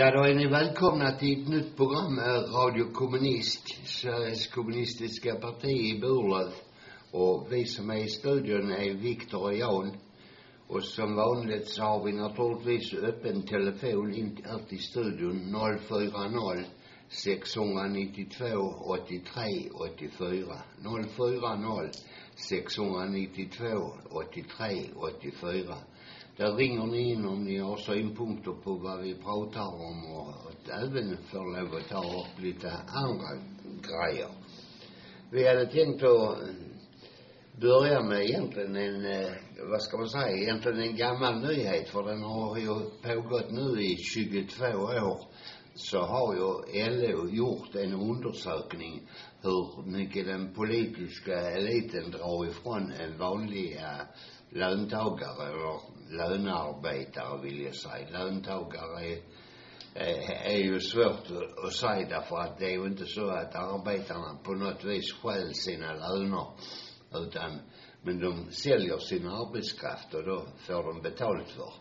Ja, då är ni välkomna till ett nytt program med Radio Kommunist, Sveriges kommunistiska parti i Burlöv. Och vi som är i studion är Viktor och Jan. Och som vanligt så har vi naturligtvis öppen telefon in här till studion 040 692 83 84. 040 692 83 84. Där ringer ni in om ni har synpunkter på vad vi pratar om och att även får lov att ta upp lite andra grejer. Vi hade tänkt att eh, börja med egentligen en, eh, vad ska man säga, egentligen en gammal nyhet för den har ju pågått nu i 22 år. Så har ju LO gjort en undersökning hur mycket den politiska eliten drar ifrån en vanlig eh, löntagare eller lönearbetare vill jag säga. Löntagare är, är, är ju svårt att, säga därför att det är ju inte så att arbetarna på något vis stjäl sina löner utan men de säljer sin arbetskraft och då får de betalt för.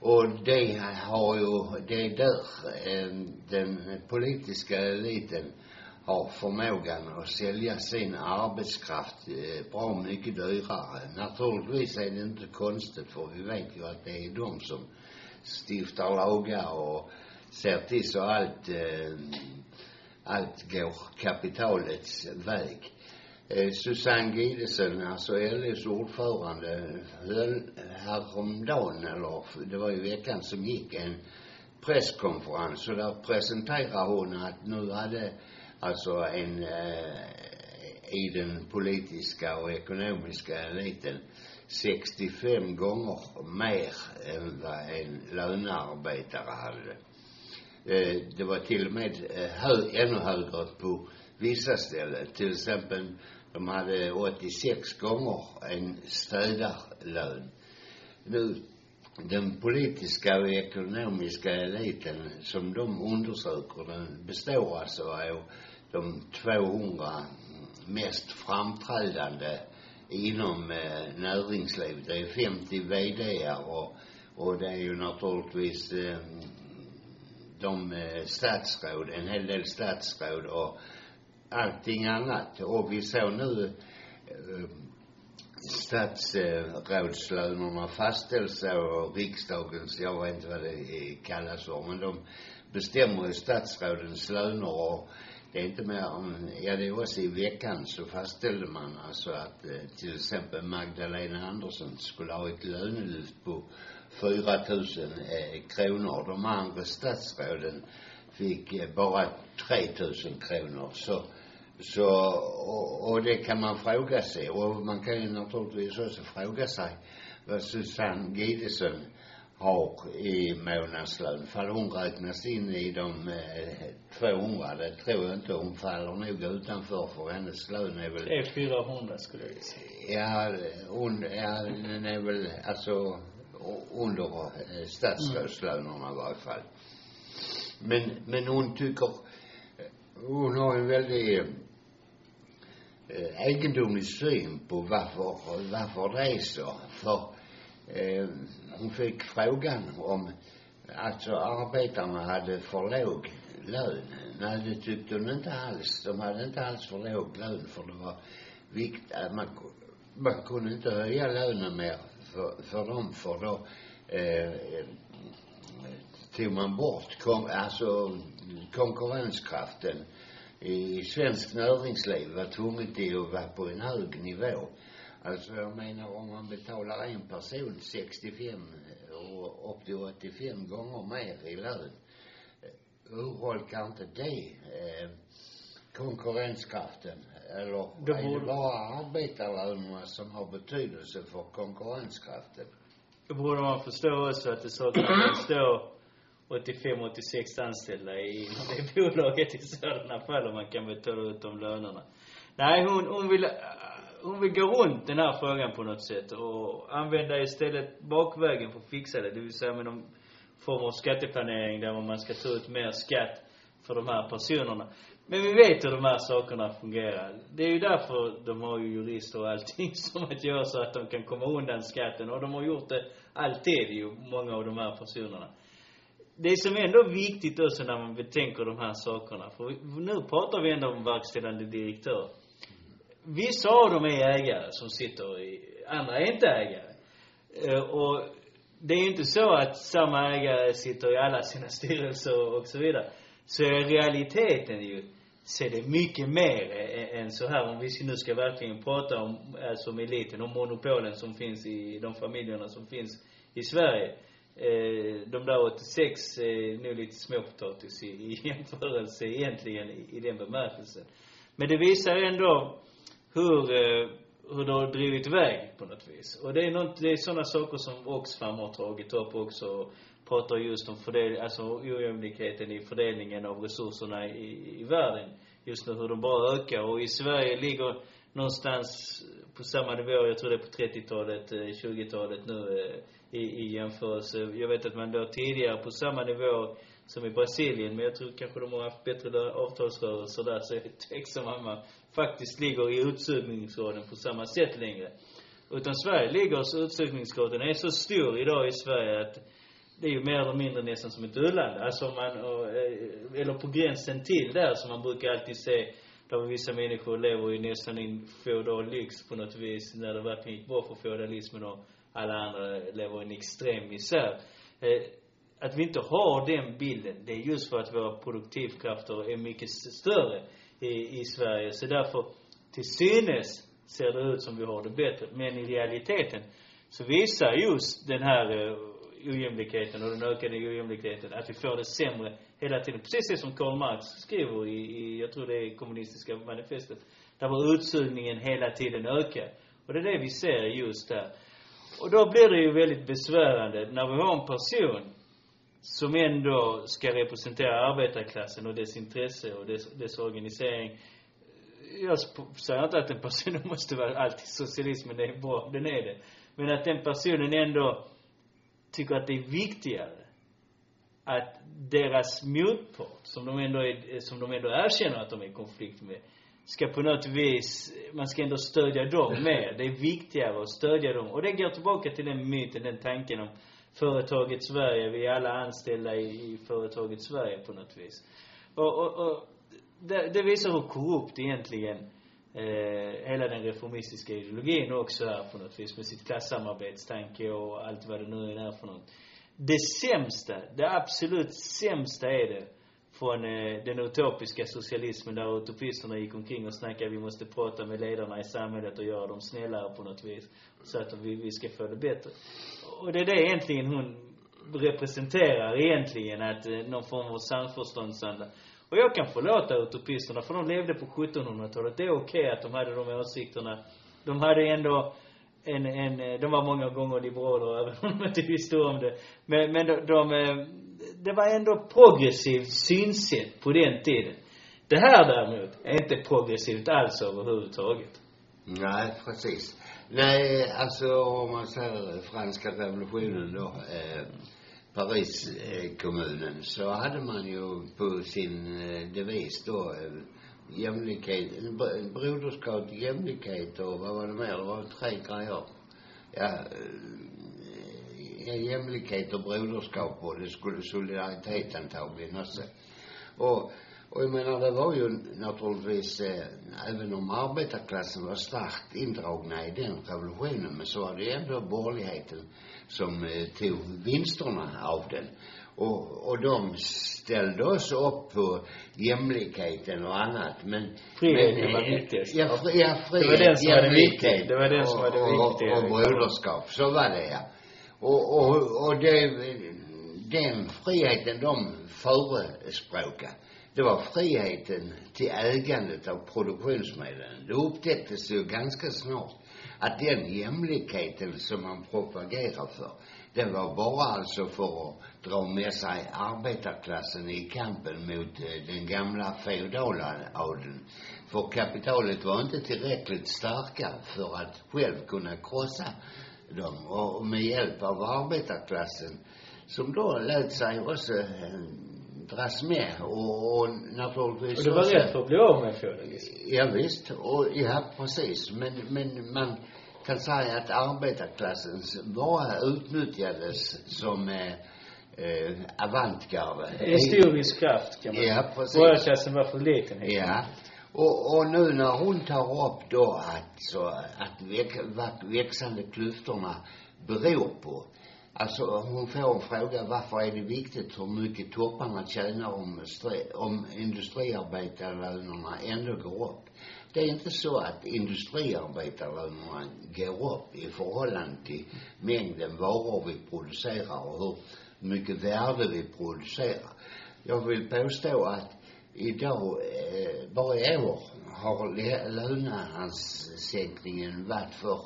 Och det har ju, det är där eh, den politiska eliten har förmågan att sälja sin arbetskraft eh, bra mycket dyrare. Naturligtvis är det inte konstigt för vi vet ju att det är de som stiftar lagar och ser till så allt, eh, allt går kapitalets väg. Eh, Susanne Gidesen, alltså LOs ordförande, höll häromdagen, eller det var i veckan som gick, en presskonferens och där presenterade hon att nu hade alltså en eh, i den politiska och ekonomiska eliten 65 gånger mer än vad en lönearbetare hade. Eh, det var till och med eh, hö, ännu högre på vissa ställen. Till exempel, de hade 86 gånger en städarlön. Nu, den politiska och ekonomiska eliten som de undersöker, den består alltså av de 200 mest framträdande inom eh, näringslivet. Det är 50 VDar och, och det är ju naturligtvis eh, de eh, statsråd, en hel del statsråd och allting annat. Och vi såg nu eh, statsrådslönerna fastställs av riksdagens, jag vet inte vad det kallas för, men de bestämmer ju statsrådens löner och det är inte mer än, ja det är också i veckan så fastställde man alltså att eh, till exempel Magdalena Andersson skulle ha ett lönelyft på 4000 eh, kronor. De andra statsråden fick eh, bara 3 000 kronor. Så, så, och, och det kan man fråga sig. Och man kan ju naturligtvis också fråga sig vad Susanne Gidesen har i månadslön. Fall hon räknas in i de eh, 200, det tror jag inte. Hon faller nog utanför för hennes lön är väl... 300-400 skulle jag gissa. Ja, hon, ja, den är väl alltså under eh, statsrådslönerna i varje fall. Men, men hon tycker, hon har en väldigt eh, egendomlig syn på varför, varför det är så. För eh, hon fick frågan om alltså arbetarna hade för låg lön. Nej, det tyckte hon inte alls. De hade inte alls för låg lön för det var viktigt, eh, man, man kunde inte höja lönen mer för, för dem för då eh, tog man bort kom, alltså konkurrenskraften i svensk näringsliv var tvunget till att vara på en hög nivå. Alltså jag menar om man betalar en person 65 och upp till 85 gånger mer i lön. Urholkar inte det eh, konkurrenskraften? Eller Det är det bara arbetarlönerna som har betydelse för konkurrenskraften? Då borde man förstå också att det saknas stå 85-86 anställda i det bolaget i sådana fall om man kan betala ut de lönerna. Nej, hon, hon vill, hon vill gå runt den här frågan på något sätt och använda istället bakvägen för att fixa det. Det vill säga med någon form av skatteplanering där man ska ta ut mer skatt för de här personerna. Men vi vet hur de här sakerna fungerar. Det är ju därför de har ju jurister och allting som att göra så att de kan komma undan skatten. Och de har gjort det alltid ju, många av de här personerna. Det som är ändå viktigt också när man betänker de här sakerna, för nu pratar vi ändå om verkställande direktör. Vissa av dem är ägare som sitter i, andra är inte ägare. Eh, Och det är inte så att samma ägare sitter i alla sina styrelser och så vidare. Så i realiteten ju, så är det mycket mer än så här. Om vi nu ska verkligen prata om, eh, alltså om eliten, om monopolen som finns i de familjerna som finns i Sverige. Eh, de där 86 är eh, nu lite småpotatis i, i jämförelse egentligen i, i den bemärkelsen. Men det visar ändå hur, eh, hur det har drivit iväg på något vis. Och det är något, det är sådana saker som Oxfam har tagit upp också pratar just om fördel, alltså ojämlikheten i fördelningen av resurserna i, i världen. Just nu hur de bara ökar och i Sverige ligger någonstans på samma nivå, jag tror det är på 30-talet, 20-talet eh, nu eh, i, i jämförelse. Jag vet att man låg tidigare på samma nivå som i Brasilien, men jag tror kanske de har haft bättre avtalsrörelser där, så jag är tveksam om man faktiskt ligger i utsugningsgraden på samma sätt längre. Utan Sverige ligger, så utsugningsgraden är så stor idag i Sverige att det är ju mer eller mindre nästan som ett u-land. Alltså om man, eh, eller på gränsen till där som man brukar alltid se, där vissa människor lever ju nästan i en feodal lyx på något vis, när det verkligen gick bra för feodalismen och alla andra lever i en extrem misär. Eh, att vi inte har den bilden, det är just för att våra produktivkrafter är mycket större i, i Sverige. Så därför, till synes ser det ut som vi har det bättre. Men i realiteten så visar just den här eh, ojämlikheten och den ökade ojämlikheten att vi får det sämre hela tiden. Precis det som Karl Marx skriver i, i jag tror det är kommunistiska manifestet. Där var utsugningen hela tiden ökar. Och det är det vi ser just där. Och då blir det ju väldigt besvärande när vi har en person som ändå ska representera arbetarklassen och dess intresse och dess, dess organisering. Jag säger inte att den personen måste vara alltid socialismen, det är bra, den är det. Men att den personen ändå tycker att det är viktigare att deras motpart, som de ändå är, som de ändå erkänner att de är i konflikt med, ska på något vis, man ska ändå stödja dem mer. Det är viktigare att stödja dem. Och det går tillbaka till den myten, den tanken om företaget Sverige, vi är alla anställda i, i företaget Sverige på något vis. Och, och, och det, det visar hur korrupt egentligen eh, hela den reformistiska ideologin också är på något vis med sitt klassamarbetstanke och allt vad det nu är för något. Det sämsta, det absolut sämsta är det från eh, den utopiska socialismen där utopisterna gick omkring och snackade vi måste prata med ledarna i samhället och göra dem snällare på något vis. Så att vi, vi ska få det bättre. Och det är det egentligen hon representerar egentligen, att eh, någon form av samförståndsanda. Och jag kan förlåta utopisterna, för de levde på 1700-talet. Det är okej att de hade de åsikterna. De hade ändå en, en, eh, de var många gånger liberaler, även om de inte visste om det. Men, men de, de, eh, det var ändå progressivt synsätt på den tiden. Det här däremot är inte progressivt alls överhuvudtaget. Nej, precis. Nej, alltså om man säger franska revolutionen då, eh, Pariskommunen, så hade man ju på sin eh, devis då eh, jämlikhet, broderskap, jämlikhet och vad var det mer? Det var tre grejer. Ja, eh, jämlikhet och broderskap och det skulle solidaritet antagligen också. Och, Och jag menar, det var ju naturligtvis, eh, även om arbetarklassen var starkt indragna i den revolutionen, men så var det ändå borgerligheten som eh, tog vinsterna av den. Och, och de ställde oss upp på jämlikheten och annat, men... Friheten var viktigast. Ja, fri, ja, frihet, Det var den som var det jämlikhet viktiga. Det var den som var det och, viktiga. Och, och broderskap, så var det ja. Och, och, och det, den friheten de förespråkade, det var friheten till ägandet av produktionsmedlen. Det upptäcktes ju ganska snart att den jämlikheten som man propagerar för, den var bara alltså för att dra med sig arbetarklassen i kampen mot eh, den gamla feodala adeln. För kapitalet var inte tillräckligt starka för att själv kunna krossa dem. Och med hjälp av arbetarklassen, som då lät sig också eh, dras med och, och naturligtvis Och det var också- rätt för att bli av med feodalism. Ja, visst. Och, ja, precis. Men, men man kan säga att arbetarklassen bara utnyttjades som eh, eh, avantgarde. Historisk kraft kan man Ja, precis. Borgarklassen var för liten Ja. Och, och nu när hon tar upp då att, så, att väx, vad växande klyftorna beror på. Alltså hon får en fråga varför är det viktigt hur mycket topparna tjänar om, om industriarbetarlönerna ändå går upp. Det är inte så att industriarbetarlönerna går upp i förhållande till mängden varor vi producerar och hur mycket värde vi producerar. Jag vill påstå att idag, eh, bara i år, har le- varit för,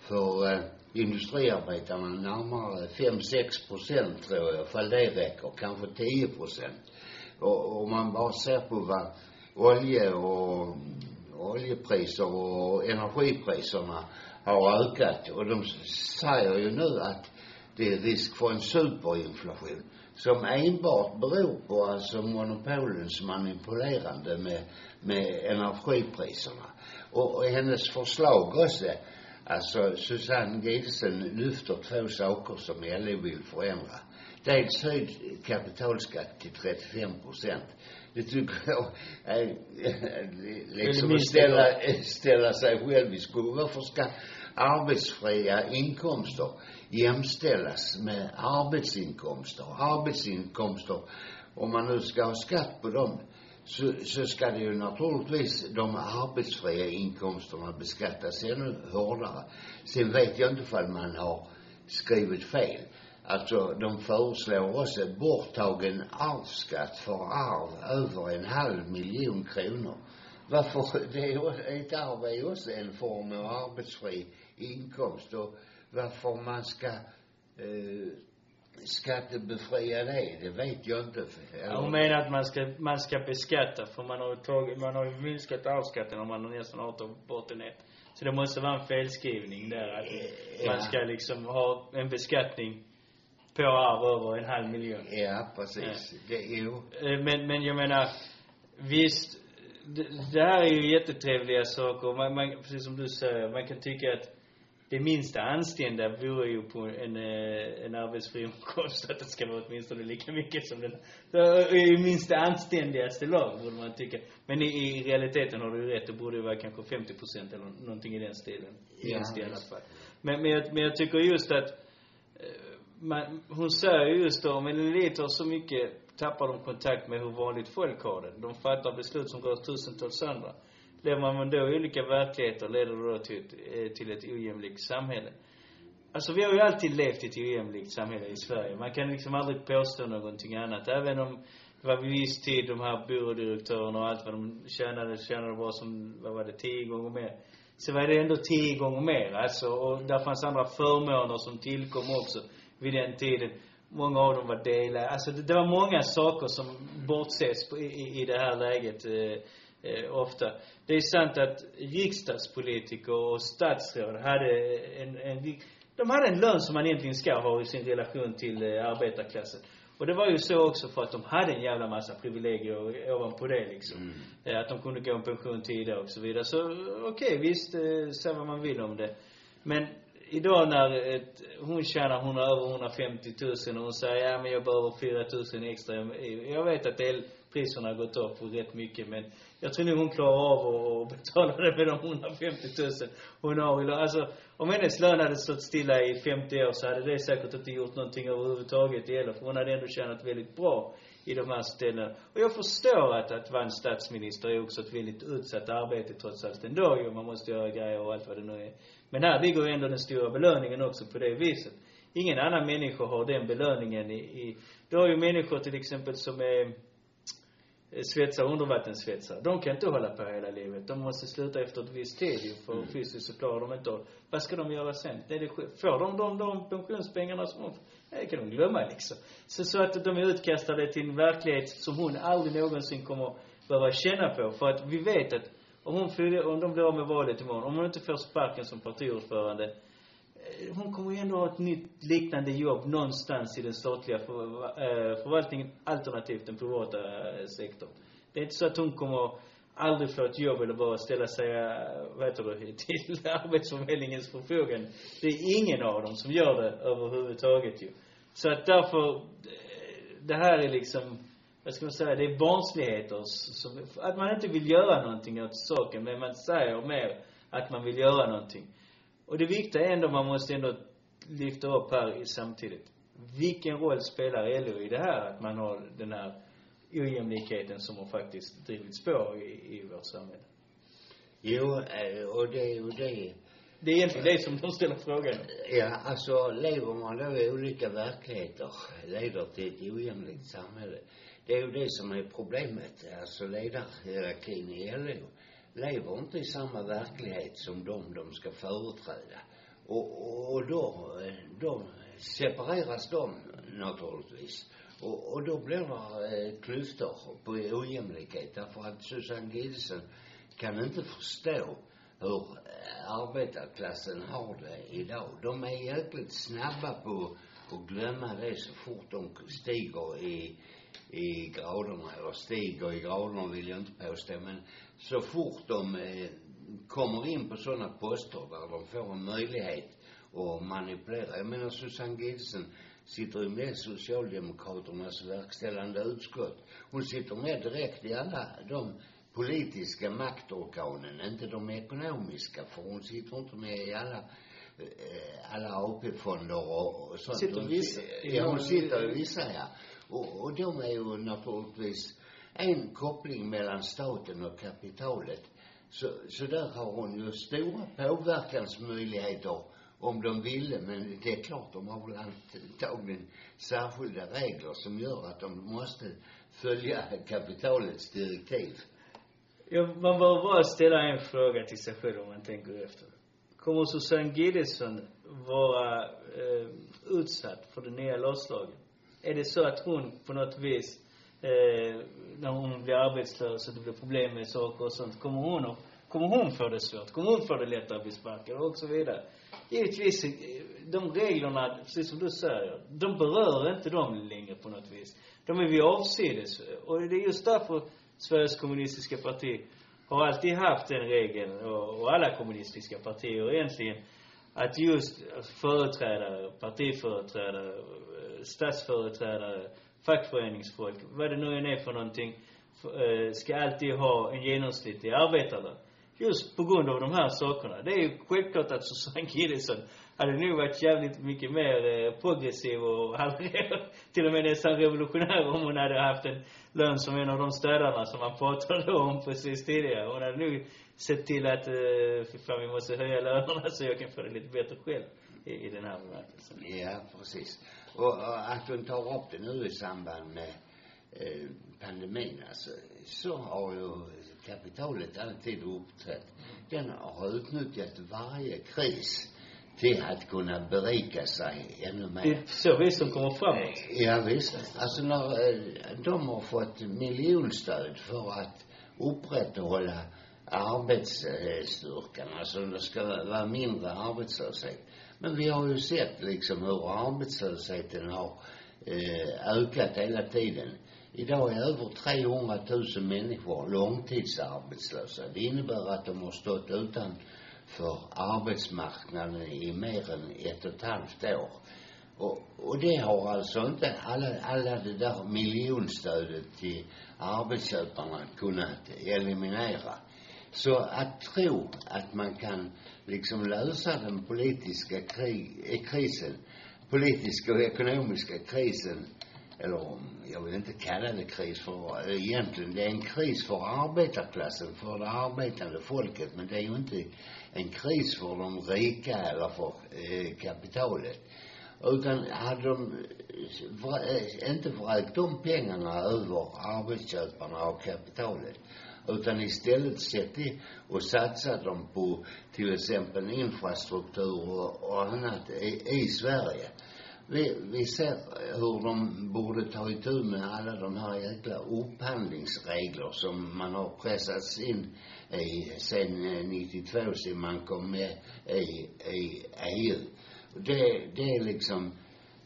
för eh, industriarbetarna närmare 5-6 procent tror jag, ifall det räcker, kanske 10 procent. Och om man bara ser på vad olje och oljepriser och energipriserna har ökat och de säger ju nu att det är risk för en superinflation som enbart beror på alltså monopolens manipulerande med, med energipriserna. Och, och hennes förslag också, alltså Susanne Gidesen lyfter två saker som LO vill förändra. Dels höjd kapitalskatt till 35 procent. Det tycker jag är liksom att ställa, ställa sig själv i skuld. Varför ska arbetsfria inkomster jämställas med arbetsinkomster? Arbetsinkomster, om man nu ska ha skatt på dem, så, så ska det ju naturligtvis de arbetsfria inkomsterna beskattas ännu hårdare. Sen vet jag inte ifall man har skrivit fel. Alltså, de föreslår också borttagen arvsskatt för arv över en halv miljon kronor. Varför? Det är ju, ett arv är ju också en form av arbetsfri inkomst och varför man ska eh, skattebefria det, det vet jag inte. Ja, hon menar att man ska, man ska beskatta för man har ju tagit, man har ju minskat arvsskatten om man har nästan har tagit bort den helt. Så det måste vara en felskrivning där att Ja. man ska liksom ha en beskattning på arv över en halv miljon. Ja, precis. Det är ju, Eh, Men, men jag menar, visst, det, det här är ju jättetrevliga saker. Man, man, precis som du säger, man kan tycka att det minsta anständiga vore ju på en, eh, en arbetsfri inkomst att det ska vara åtminstone lika mycket som den i minsta anständigaste lag borde man tycka. Men i, i realiteten har du ju rätt, det borde ju vara kanske 50 procent eller någonting i den stilen. Ja, Minst i alla fall. Men, men, jag, men jag tycker just att eh, man, hon säger ju just då, om en elit har så mycket, tappar de kontakt med hur vanligt folk har det. De fattar beslut som går tusentals andra. Lever man då i olika verkligheter leder det då till ett, eh, till ett ojämlikt samhälle. Alltså vi har ju alltid levt i ett ojämlikt samhälle i Sverige. Man kan liksom aldrig påstå någonting annat. Även om det var vid viss tid de här byrådirektörerna och allt vad de tjänade, tjänade bra som, vad var det, tio gånger mer. Så var det ändå tio gånger mer alltså. Och där fanns andra förmåner som tillkom också vid den tiden. Många av dem var delade. Alltså det, det var många saker som bortses på, i- i det här läget eh, eh, ofta. Det är sant att riksdagspolitiker och statsråd hade en, en, de hade en lön som man egentligen ska ha i sin relation till eh, arbetarklassen. Och det var ju så också för att de hade en jävla massa privilegier ovanpå det liksom. Eh, Att de kunde gå en pension tidigare och så vidare. Så okej, visst, eh, säg vad man vill om det. Men idag när ett, hon tjänar 100, över 150 000 och hon säger ja men jag behöver 4 000 extra. Jag vet att det är priserna har gått upp rätt mycket. Men jag tror nog hon klarar av att betala det med de 150 000 hon har i lön. Alltså, om hennes lön hade stått stilla i 50 år så hade det säkert inte gjort någonting överhuvudtaget heller. För hon hade ändå tjänat väldigt bra i de här ställena. Och jag förstår att, att vara en statsminister är också ett väldigt utsatt arbete trots allt ändå ju. Man måste göra grejer och allt vad det nu är. Men här ligger ju ändå den stora belöningen också på det viset. Ingen annan människa har den belöningen i, i då har ju människor till exempel som är svetsare, undervattenssvetsare. De kan inte hålla på hela livet. De måste sluta efter ett visst tid ju, för mm. fysiskt så klarar de inte av. Vad ska de göra sen? Det är det, får de de, de pensionspengarna som de det kan de glömma liksom. Så, så att de är utkastade till en verklighet som hon aldrig någonsin kommer behöva känna på. För att vi vet att om hon, om de blir av med valet imorgon, om hon inte får sparken som partiordförande, Eh, Eh, hon kommer ju ändå ha ett nytt liknande jobb någonstans i den statliga för, äh, förvaltningen alternativt den privata äh, sektorn. Det är inte så att hon kommer aldrig få ett jobb eller bara ställa sig, vad heter det, till arbetsförmedlingens förfogande. Det är ingen av dem som gör det överhuvudtaget ju. Så att därför, det här är liksom, vad ska man säga, det är barnsligheter som, att man inte vill göra någonting åt saken, men man säger mer att man vill göra någonting. Och det viktiga är ändå, man måste ändå lyfta upp här samtidigt. Vilken roll spelar LO i det här, att man har den här ojämlikheten som har faktiskt drivits på i, i vårt samhälle? Jo, eh, och det, och det det är egentligen det som de ställer frågan. Ja, alltså lever man då i olika verkligheter leder till ett ojämlikt samhälle. Det är ju det som är problemet, alltså ledarhierarkin i LO lever inte i samma verklighet som de de ska företräda. Och, och då, då separeras de naturligtvis. Och, och då blir det eh, klyftor på ojämlikhet därför att Susanne Gidesen kan inte förstå hur eh, arbetarklassen har det idag. De är jäkligt snabba på att glömma det så fort de stiger i i graderna, eller stiger i graderna vill jag inte påstå, men så fort de eh, kommer in på sådana poster där de får en möjlighet att manipulera. Jag menar Susanne Gidsen sitter ju med Socialdemokraternas verkställande utskott. Hon sitter med direkt i alla de politiska maktorganen, inte de ekonomiska, för hon sitter inte med i alla eh, alla AP-fonder och, och sånt. Sitter vissa? Ja, hon sitter i vissa, ja. Och, och de är ju naturligtvis en koppling mellan staten och kapitalet. Så, så där har hon ju stora påverkansmöjligheter om de ville, men det är klart, de har väl antagligen särskilda regler som gör att de måste följa kapitalets direktiv. Ja, man behöver bara ställa en fråga till sig själv om man tänker efter. Kommer Susanne Gillesson vara eh, utsatt för det nya lagslaget? Är det så att hon på något vis, eh, när hon blir arbetslös och det blir problem med saker och sånt, kommer hon att, kommer hon få det svårt? Kommer hon få det lättare att bli sparkad och så vidare? Givetvis, eh, de reglerna, precis som du säger, de berör inte dem längre på något vis. De är vi avsides. Och det är just därför Sveriges kommunistiska parti har alltid haft den regeln, och, och alla kommunistiska partier egentligen, att just företrädare, partiföreträdare, statsföreträdare, fackföreningsfolk, vad det nu än är för någonting, eh, ska alltid ha en genomsnittlig arbetarlön. Just på grund av de här sakerna. Det är ju självklart att Susanne Gillesson hade nog varit jävligt mycket mer eh, progressiv och till och med nästan revolutionär om hon hade haft en lön som en av de städarna som man pratade om precis tidigare. Hon hade nog sett till att, eh, för fan vi måste höja lönerna så jag kan få det lite bättre själv i, i den här bemärkelsen. Ja, precis. Och, och att hon tar upp det nu i samband med eh, pandemin alltså, så har ju kapitalet alltid uppträtt. Den har utnyttjat varje kris till att kunna berika sig ännu mer. Det är så vi som kommer framåt. Ja, visst. Alltså när eh, de har fått miljonstöd för att upprätthålla arbetsstyrkan, alltså det ska vara mindre arbetslöshet. Men vi har ju sett liksom hur arbetslösheten har eh, ökat hela tiden. Idag är över 300 000 människor långtidsarbetslösa. Det innebär att de har stått utanför arbetsmarknaden i mer än ett och ett halvt år. Och, och det har alltså inte alla, alla det där miljonstödet till arbetsköparna kunnat eliminera. Så att tro att man kan liksom lösa den politiska krig, eh, krisen, politiska och ekonomiska krisen, eller jag vill inte kalla det kris för eh, egentligen, det är en kris för arbetarklassen, för det arbetande folket, men det är ju inte en kris för de rika eller för eh, kapitalet. Utan hade de eh, inte vräkt de pengarna över arbetsköparna och kapitalet utan istället sett i och satsat dem på till exempel infrastruktur och, och annat i, i Sverige. Vi, vi ser hur de borde ta itu med alla de här jäkla upphandlingsregler som man har pressats in i sen eh, 92 sen man kom med i, i EU. Det, det är liksom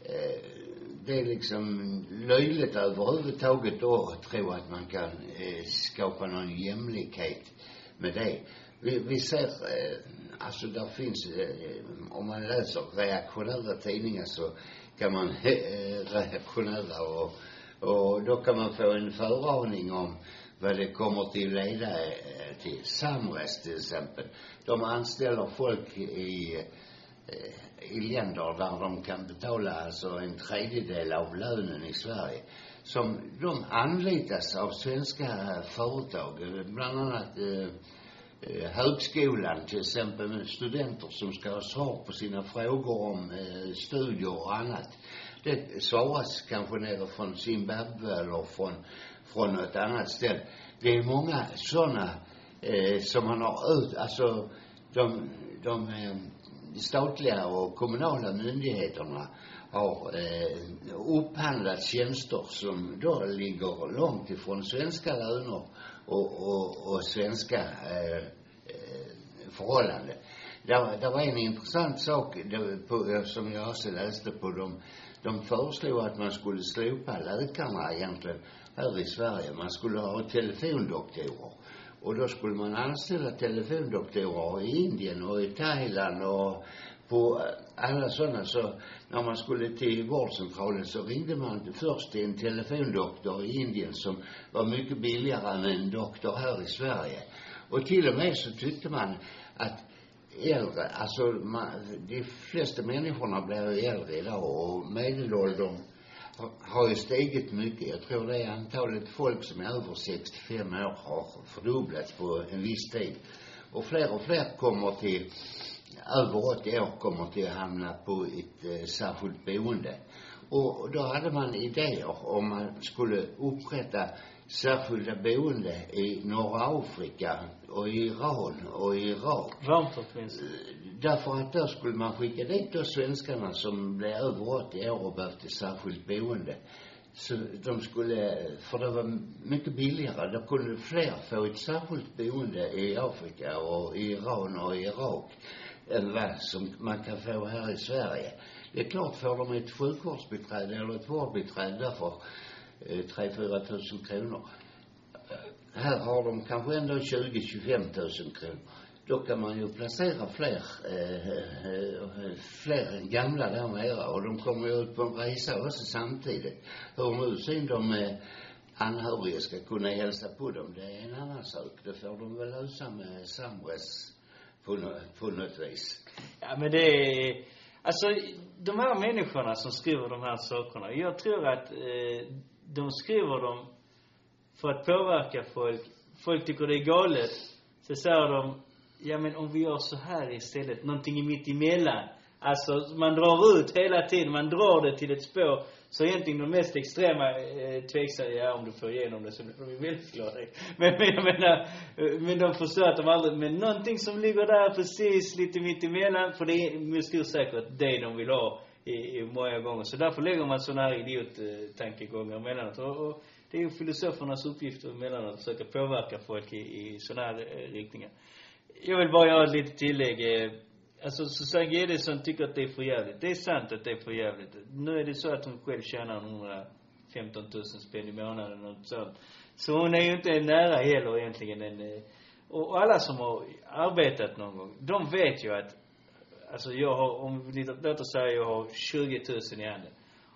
eh, det är liksom löjligt överhuvudtaget då att tro att man kan eh, skapa någon jämlikhet med det. Vi, vi ser, eh, alltså där finns, eh, om man läser reaktionära tidningar så kan man eh, reaktionära och, och då kan man få en föraning om vad det kommer till leda eh, till. Samres till exempel. De anställer folk i eh, i länder där de kan betala alltså en tredjedel av lönen i Sverige som de anlitas av svenska företag, bland annat eh, eh, högskolan till exempel med studenter som ska ha svar på sina frågor om eh, studier och annat. Det svaras kanske nere från Zimbabwe eller från, från något annat ställe. Det är många sådana eh, som man har ut, alltså de, de eh, statliga och kommunala myndigheterna har eh, upphandlat tjänster som då ligger långt ifrån svenska löner och, och, och svenska eh, eh förhållanden. Det, det var en intressant sak det, på, eh, som jag också läste på dem. De föreslog att man skulle slopa läkarna egentligen här i Sverige. Man skulle ha telefondoktorer. Och då skulle man anställa telefondoktorer i Indien och i Thailand och på alla sådana så när man skulle till vårdcentralen så ringde man först till en telefondoktor i Indien som var mycket billigare än en doktor här i Sverige. Och till och med så tyckte man att äldre, alltså man, de flesta människorna blir ju äldre idag och medelåldern har ju stigit mycket. Jag tror det är antalet folk som är över 65 år har fördubblats på en viss tid. Och fler och fler kommer till, över 80 år kommer till att hamna på ett eh, särskilt boende. Och då hade man idéer om man skulle upprätta särskilda boende i norra Afrika och i Iran och i Irak. Finns det? Därför att då skulle man skicka dit då svenskarna som blev över 80 år och behövde särskilt boende. Så de skulle, för det var mycket billigare, då kunde fler få ett särskilt boende i Afrika och i Iran och i Irak än vad som man kan få här i Sverige. Det är klart, får de ett sjukvårdsbiträde eller ett vårdbiträde där för eh, tre, fyra tusen kronor. Här har de kanske ändå 20, 25 tusen kronor. Då kan man ju placera fler, eh, eh fler gamla där nere och de kommer ju ut på en resa också samtidigt. Hur nu sen de eh, anhöriga ska kunna hälsa på dem, det är en annan sak. Det får de väl lösa med Samres på, på något vis. Ja, men det är, alltså de här människorna som skriver de här sakerna, jag tror att eh, de skriver dem för att påverka folk. Folk tycker det är galet. Så säger de, ja men om vi gör så här istället, någonting mitt emellan. Alltså, man drar ut hela tiden, man drar det till ett spår. Så egentligen de mest extrema eh, tveksamma, ja om du får igenom det så blir vi väldigt glada. Men, men jag menar, eh, men de förstår att de aldrig, men någonting som ligger där precis lite mitt emellan, för det är med stor säkerhet det de vill ha i, i många gånger. Så därför lägger man sådana här idiottankegångar emellanåt. Och, och det är ju filosofernas uppgift emellanåt att försöka påverka folk i, i sådana här eh, riktningar. Jag vill bara göra ett litet tillägg. Eh, alltså Susanne Gedesson tycker att det är för jävligt. Det är sant att det är för jävligt. Nu är det så att hon själv tjänar 115 000 spänn i månaden och något sånt. Så hon är ju inte nära heller egentligen en, eh, och alla som har arbetat någon gång, de vet ju att alltså jag har, om vi, låt oss säga jag har 20 000 i handen.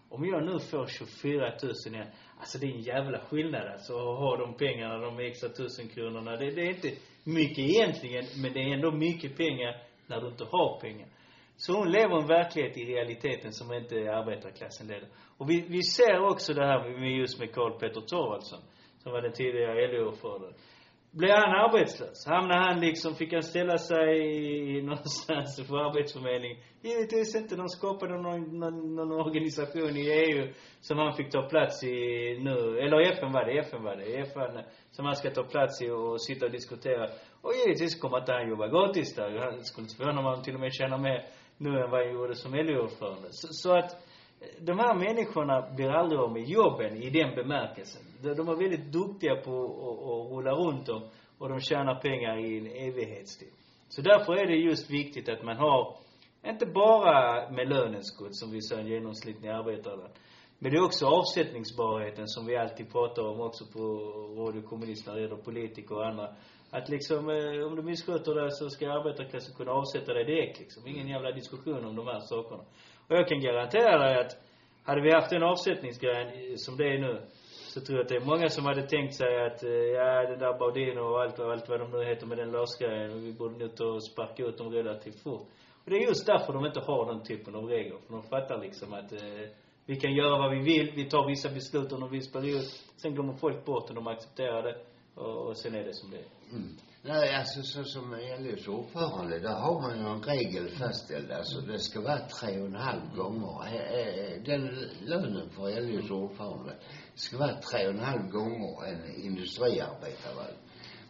Om jag nu får 24 000 igen, alltså det är en jävla skillnad alltså att ha de pengarna, de extra tusen kronorna. Det, det är inte mycket egentligen, men det är ändå mycket pengar när du inte har pengar. Så hon lever en verklighet i realiteten som inte arbetarklassen lever. Och vi, vi ser också det här med just med Karl Petter Thorwaldsson, som var den tidigare LO-ordföranden. Blev han arbetslös? Hamnade han liksom, fick han ställa sig någonstans för arbetsförmedling? Givetvis inte. De skapade någon, någon, någon organisation i EU som han fick ta plats i nu. Eller FN var det, FN var det. FN som han ska ta plats i och sitta och diskutera. Och givetvis kommer inte han jobba gratis där. Han skulle inte förvåna mig om han till och med tjänar mer nu än vad han gjorde som LO-ordförande. Så, så att de här människorna blir aldrig av med jobben i den bemärkelsen. De, var är väldigt duktiga på att, att rulla runt dem och de tjänar pengar i en evighetstid. Så därför är det just viktigt att man har, inte bara med lönens skull som vi säger en genomsnittlig arbetare, men det är också avsättningsbarheten som vi alltid pratar om också på Radio Kommunist när det gäller politiker och andra. Att liksom, eh, om du missköter det så ska arbetarklassen kunna avsätta dig direkt liksom. Ingen jävla diskussion om de här sakerna. Och jag kan garantera dig att hade vi haft en avsättningsgrej som det är nu, så tror jag att det är många som hade tänkt sig att, eh, ja, den där Baudino och allt, och allt vad de nu heter med den lösgrejen, vi borde nog ta och sparka ut dem relativt fort. Och det är just därför de inte har den typen av regler. För de fattar liksom att eh, vi kan göra vad vi vill, vi tar vissa beslut under en viss period. Sen glömmer folk bort det, de accepterar det. Och, och sen är det som det är. Mm. Nej, alltså så som LOs ordförande, där har man ju en regel fastställd. Alltså det ska vara tre och en halv gånger. Eh, eh Den lönen för LOs ordförande ska vara tre och en halv gånger en industriarbetarlön.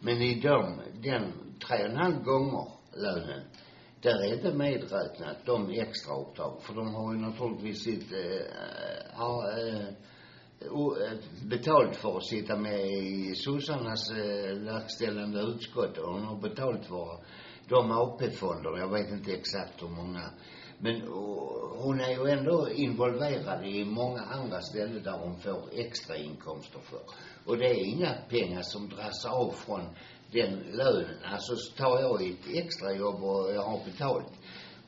Men i de, den tre och en halv gånger lönen, där är inte medräknat de extra uppdrag. För de har ju naturligtvis sitt, äh, äh, o- eh, betalt för att sitta med i sossarnas eh, verkställande utskott och hon har betalt för de AP-fonderna, jag vet inte exakt hur många. Men och, hon är ju ändå involverad i många andra ställen där hon får extra inkomster för. Och det är inga pengar som dras av från den lönen. Alltså så tar jag ett extra jobb och jag har betalt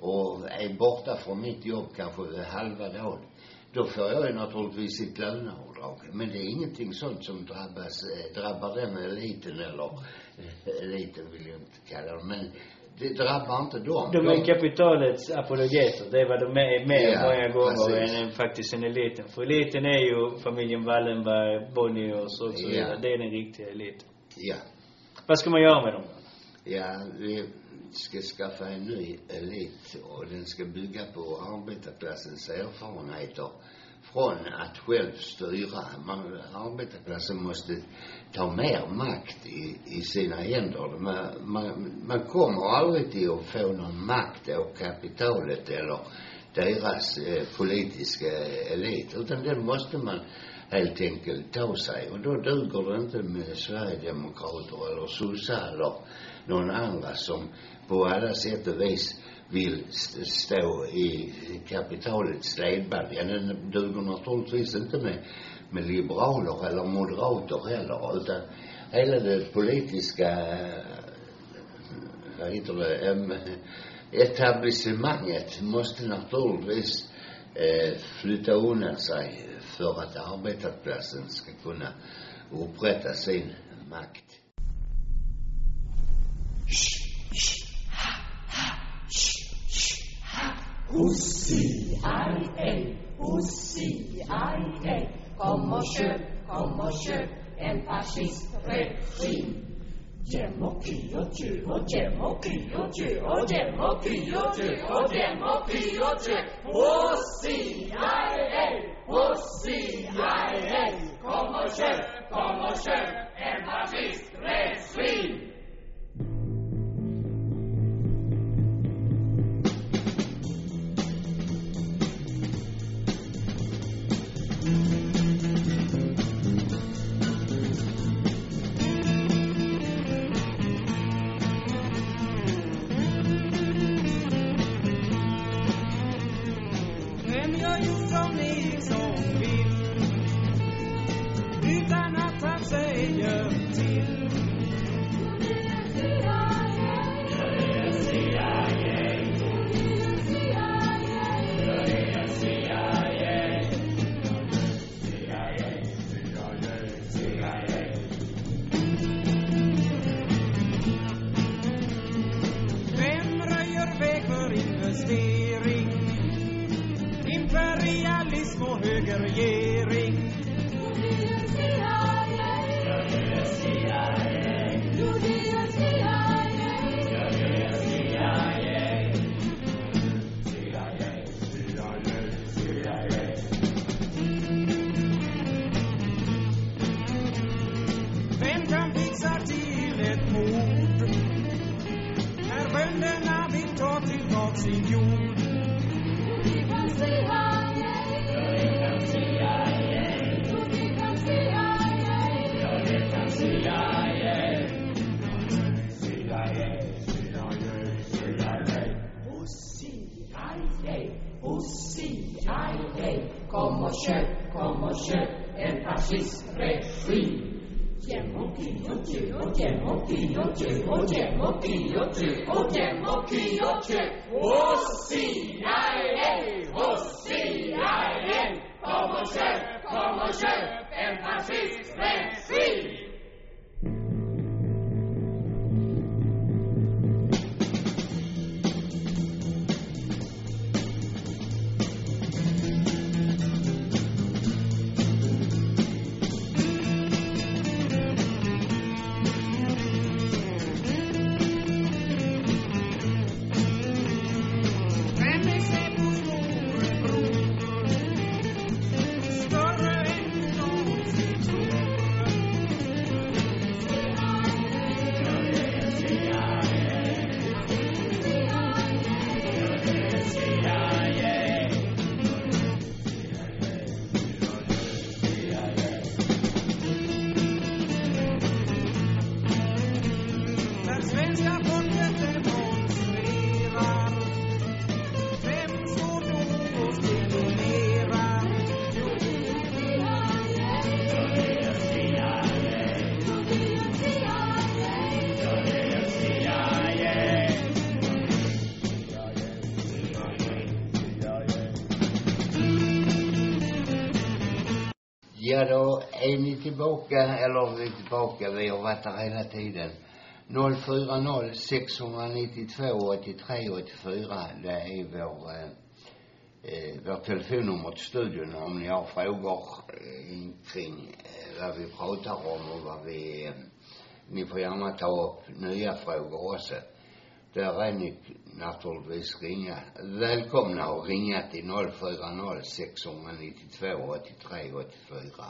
och är borta från mitt jobb kanske halva dagen då får jag ju naturligtvis ett löneavdrag. Men det är ingenting sånt som drabbas, eh, drabbar den eliten eller, eh, eliten vill jag inte kalla dem, men det drabbar inte dem. De är kapitalets apologeter. Det är vad de är mer Ja, många gånger precis. än, än faktiskt en eliten. För eliten är ju familjen Wallenberg, Bonniers och så Ja. vidare. Det är den riktiga eliten. Ja. Vad ska man göra med dem? Ja, vi ska skaffa en ny elit och den ska bygga på arbetarklassens erfarenheter från att själv styra. Man, arbetarklassen måste ta mer makt i, i sina händer. Man, man, man kommer aldrig till att få någon makt av kapitalet eller deras eh, politiska elit, utan den måste man helt enkelt ta sig. Och då duger det inte med Sverigedemokrater eller sossar eller någon andra som på alla sätt och vis vill st- stå i kapitalets ledband. Ja, den duger naturligtvis inte med, med liberaler eller moderater heller, utan hela det politiska, eh, vad heter det, em, etablissemanget måste naturligtvis eh, flytta undan sig för att arbetarklassen ska kunna upprätta sin makt. O-C-I-A, O-C-I-A. Kom och köp, kom och köp en fascistregim. Demokrati och djö och demokrati och djö och demokrati och djö och demokrati och djö. O-C-I-A, O-C-I-A. Kom och köp, kom och köp en fascistregim. Demokrati och demokrati och demokrati och Ja, då är ni tillbaka, eller vi är tillbaka, vi har varit där hela tiden. 040 692 83 84, det är vår, eh, eh, vårt telefonnummer till studion om ni har frågor eh, kring eh, vad vi pratar om och vad vi, eh, ni får gärna ta upp nya frågor också. Där är ni naturligtvis ringa, välkomna att ringa till 040 692 83 84.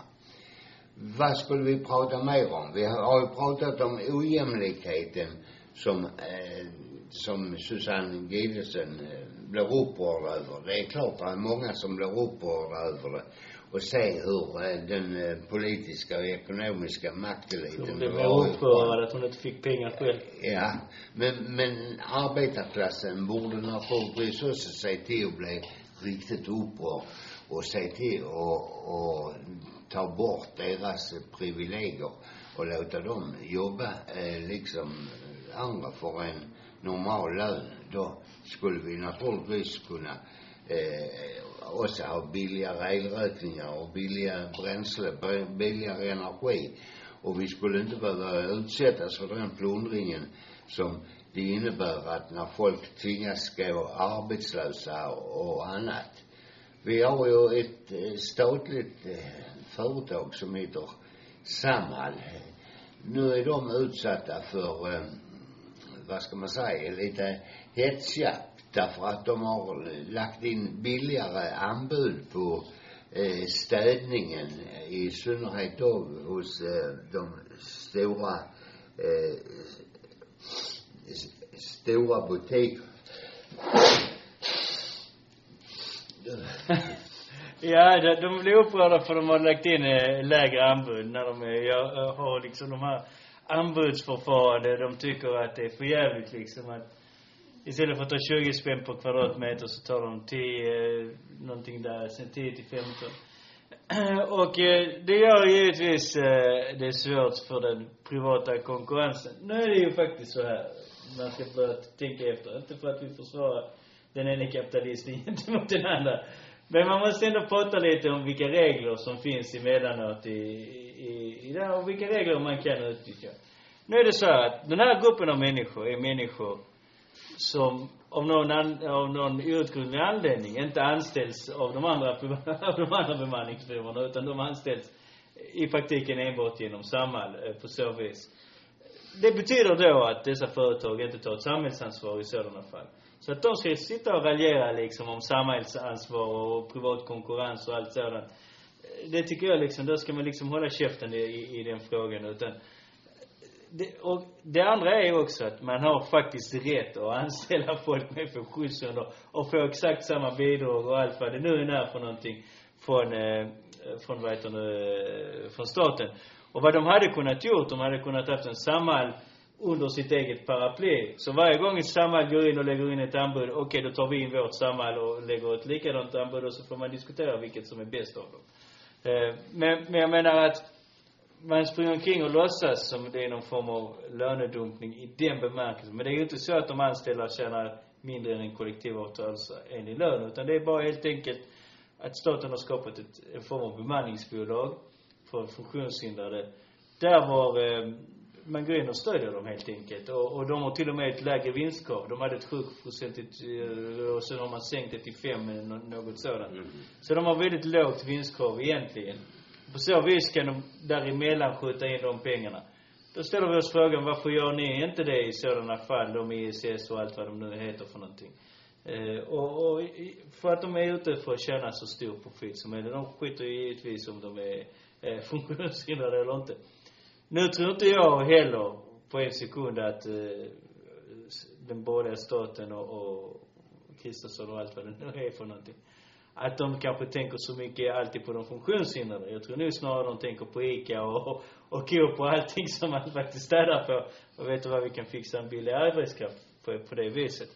Vad skulle vi prata mer om? Vi har ju pratat om ojämlikheten som, eh, som Susanne Gidesen eh, blir upprörd över. Det är klart det är många som blir upprörda över det. Och se hur eh, den eh, politiska och ekonomiska makteliten blev drar mer upprörd att hon inte fick pengar själv. Ja, men, men arbetarklassen borde naturligtvis också se till att bli riktigt upprörd och se till att och ta bort deras privilegier och låta dem jobba eh, liksom andra för en normal lön. Då skulle vi naturligtvis kunna eh, också ha billigare elräkningar och billigare bränsle, billigare energi. Och vi skulle inte behöva utsättas för den plundringen som det innebär att när folk tvingas gå arbetslösa och annat. Vi har ju ett øh, statligt øh, företag som heter Samhall. Nu är de utsatta för, øh, vad ska man säga, lite hetsjakt därför att de har lagt in billigare anbud på eh, städningen, i synnerhet då hos eh, de stora, eh, stora butiker. Ja, de, de blir upprörda för de har lagt in eh, lägre anbud när de är, jag, jag har liksom de här anbudsförfarande. De tycker att det är för jävligt liksom att istället för att ta 20 spänn per kvadratmeter så tar de 10, eh, någonting där, sen 10 till 15. Och eh, det gör givetvis eh, det svårt för den privata konkurrensen. Nu är det ju faktiskt så här, man ska börja tänka efter. Inte för att vi försvarar den ena kapitalisten gentemot den andra. Men man måste ändå prata lite om vilka regler som finns emellanåt i, i, i där, och vilka regler man kan utnyttja. Nu är det så här att den här gruppen av människor är människor som av någon, an, av någon outgrundlig anledning inte anställs av de andra, av de andra bemanningsfirmorna, utan de anställs i praktiken enbart genom Samhall eh, på så vis. Det betyder då att dessa företag inte tar ett samhällsansvar i sådana fall. Så att de ska sitta och raljera liksom om samhällsansvar och privat konkurrens och allt sådant. Eh, det tycker jag liksom, då ska man liksom hålla käften i, i, i den frågan utan det, och det andra är ju också att man har faktiskt rätt att anställa folk med funktionshinder och få exakt samma bidrag och allt vad det nu är för någonting från, eh, från vad heter det, eh, från staten. Och vad de hade kunnat gjort, de hade kunnat haft en Samhall under sitt eget paraply. Så varje gång Samhall går in och lägger in ett anbud, okej okay, då tar vi in vårt Samhall och lägger ett likadant anbud och så får man diskutera vilket som är bäst av dem. Eh, men, men jag menar att man springer omkring och låtsas som det är någon form av lönedumpning i den bemärkelsen. Men det är ju inte så att de anställda tjänar mindre än en kollektivavtalsenlig lön, utan det är bara helt enkelt att staten har skapat ett, en form av bemanningsbolag för funktionshindrade. Där var eh, man går in och stödjer dem helt enkelt. Och, och de har till och med ett lägre vinstkrav. De hade ett sjuprocentigt, eh, och sen har man sänkt det till fem eller nå- något sådant. Mm. Så de har väldigt lågt vinstkrav egentligen. På så vis kan de däremellan skjuta in de pengarna. Då ställer vi oss frågan, varför gör ni inte det i sådana fall, de ISS och allt vad de nu heter för någonting? Eh, och, och för att de är ute för att tjäna så stor profit som möjligt. De skiter ju givetvis om de är eh, funktionshindrade eller inte. Nu tror inte jag heller på en sekund att eh, den borgerliga staten och, och Kristersson och allt vad det nu är för någonting. Att de kanske tänker så mycket alltid på de funktionshindrade. Jag tror nu snarare de tänker på ICA och, och, Coop och allting som man faktiskt städar på. Och vet du vad, vi kan fixa en billig arbetskraft på, på det viset.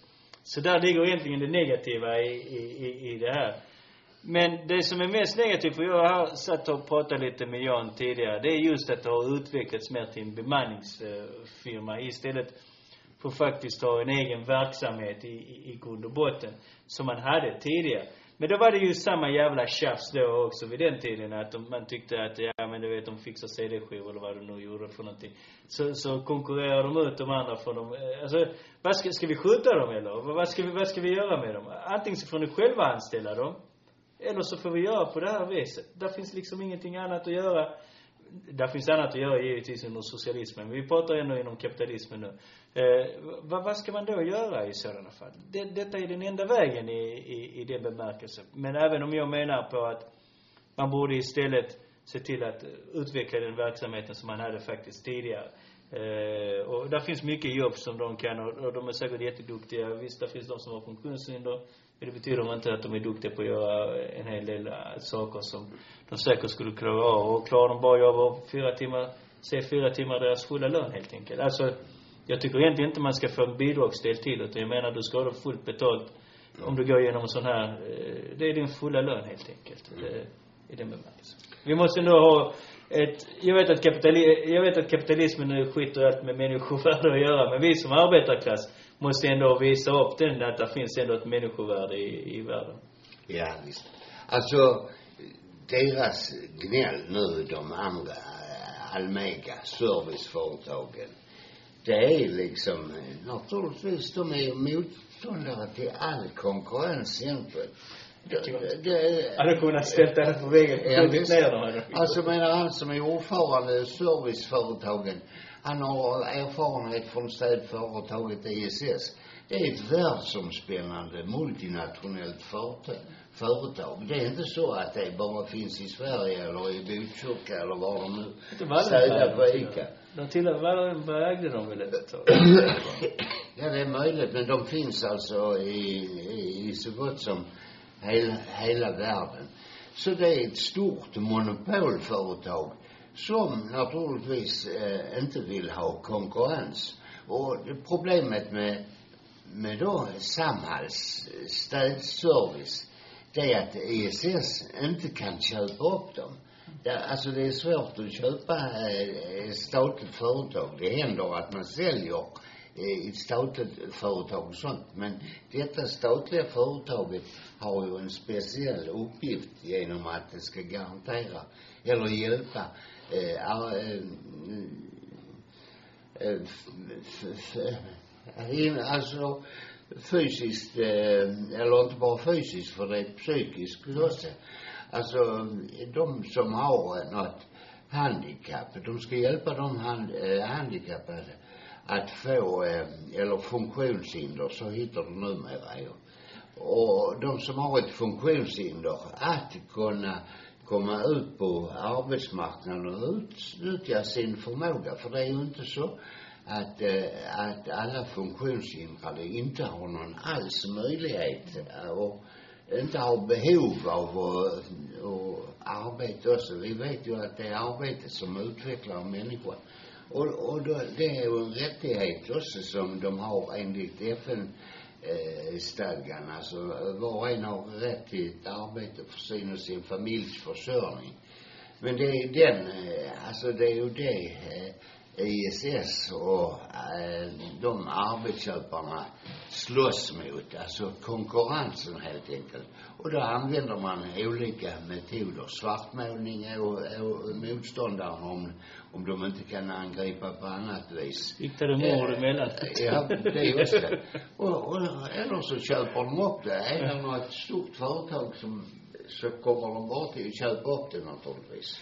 Så där ligger egentligen det negativa i, i, i, i det här. Men det som är mest negativt, för jag har satt och pratat lite med Jan tidigare, det är just att det har utvecklats mer till en bemanningsfirma istället för att faktiskt ha en egen verksamhet i, i, i grund och botten, som man hade tidigare. Men då var det ju samma jävla tjafs då också vid den tiden, att de, man tyckte att, ja men du vet, de fixar CD-skivor eller vad de nu gjorde för någonting. Så, så konkurrerar de ut de andra från dem. Alltså, vad ska, ska vi skjuta dem eller? Vad ska vi, vad ska vi göra med dem? Antingen så får ni själva anställa dem, eller så får vi göra på det här viset. Där finns liksom ingenting annat att göra. Där finns annat att göra givetvis inom socialismen, men vi pratar ändå inom kapitalismen nu. Eh, vad, vad ska man då göra i sådana fall? Det, detta är den enda vägen i, i, i den bemärkelsen. Men även om jag menar på att man borde istället se till att utveckla den verksamheten som man hade faktiskt tidigare. Eh, och där finns mycket jobb som de kan och, och de är säkert jätteduktiga. Visst, där finns de som har funktionshinder. Men det betyder inte att de är duktiga på att göra en hel del äh, saker som de säkert skulle klara av. Och klarar de bara jobba fyra timmar, se fyra timmar deras fulla lön helt enkelt. Alltså, jag tycker egentligen inte man ska få en bidragsdel till utan jag menar du ska ha det fullt betalt om du går igenom en sån här, eh, det är din fulla lön helt enkelt. Mm. I den bemärkelsen. Vi måste ändå ha ett, jag vet att kapitali, jag vet att kapitalismen nu skiter allt med människovärde att göra, men vi som arbetarklass måste ändå visa upp den, att det finns ändå ett människovärde i, i världen. Ja, visst. Alltså, deras gnäll nu, de andra eh, Almega serviceföretagen, det är liksom, eh, naturligtvis, de är ju motståndare till all konkurrens egentligen. Det, det, Hade kunnat ställt den på väggen, Ja, skjutit ner hade. Alltså menar han som är ordförande i serviceföretagen, han har erfarenhet från städföretaget ISS. Det är ett världsomspännande multinationellt företag. Det är inte så att det bara finns i Sverige eller i Botkyrka eller var de nu städar på ICA. De tillhör Wallenberg ägde de väl ett tag? Ja, det är möjligt, men de finns alltså i, i, i så gott som hela, hela världen. Så det är ett stort monopolföretag som naturligtvis eh, inte vill ha konkurrens. Och problemet med, med då Samhalls eh, städservice, det är att ISS inte kan köpa upp dem. Det, alltså det är svårt att köpa eh, statligt företag. Det händer att man säljer i ett statligt företag och sånt. Men detta statliga företaget har ju en speciell uppgift genom att det ska garantera eller hjälpa eh, ar- eh, eh, f- f- f- alltså fysiskt, eh, eller inte bara fysiskt för det är psykiskt också. Alltså de som har något handikapp, de ska hjälpa de hand, eh, handikappade att få, eh, eller funktionshinder, så heter det numera ju. Och de som har ett funktionshinder, att kunna komma ut på arbetsmarknaden och utnyttja sin förmåga. För det är ju inte så att, eh, att alla funktionshindrade inte har någon alls möjlighet eh, och inte har behov av att, att arbeta också. Vi vet ju att det är arbetet som utvecklar en människa. Och, och då, det är ju en rättighet också som de har enligt FN eh, stadgan. Alltså var och en har rätt till ett arbete för sin och sin familjs försörjning. Men det är den, eh, alltså det är ju det eh, ISS och eh, de arbetsköparna slåss mot, alltså konkurrensen helt enkelt. Och då använder man olika metoder. Svartmålning och, och motståndaren om, om de inte kan angripa på annat vis. Riktar du mord emellanåt? Ja, det är just det. Och, och, eller så köper de upp det. Är det något stort företag som, så kommer de bara till att köpa upp det naturligtvis.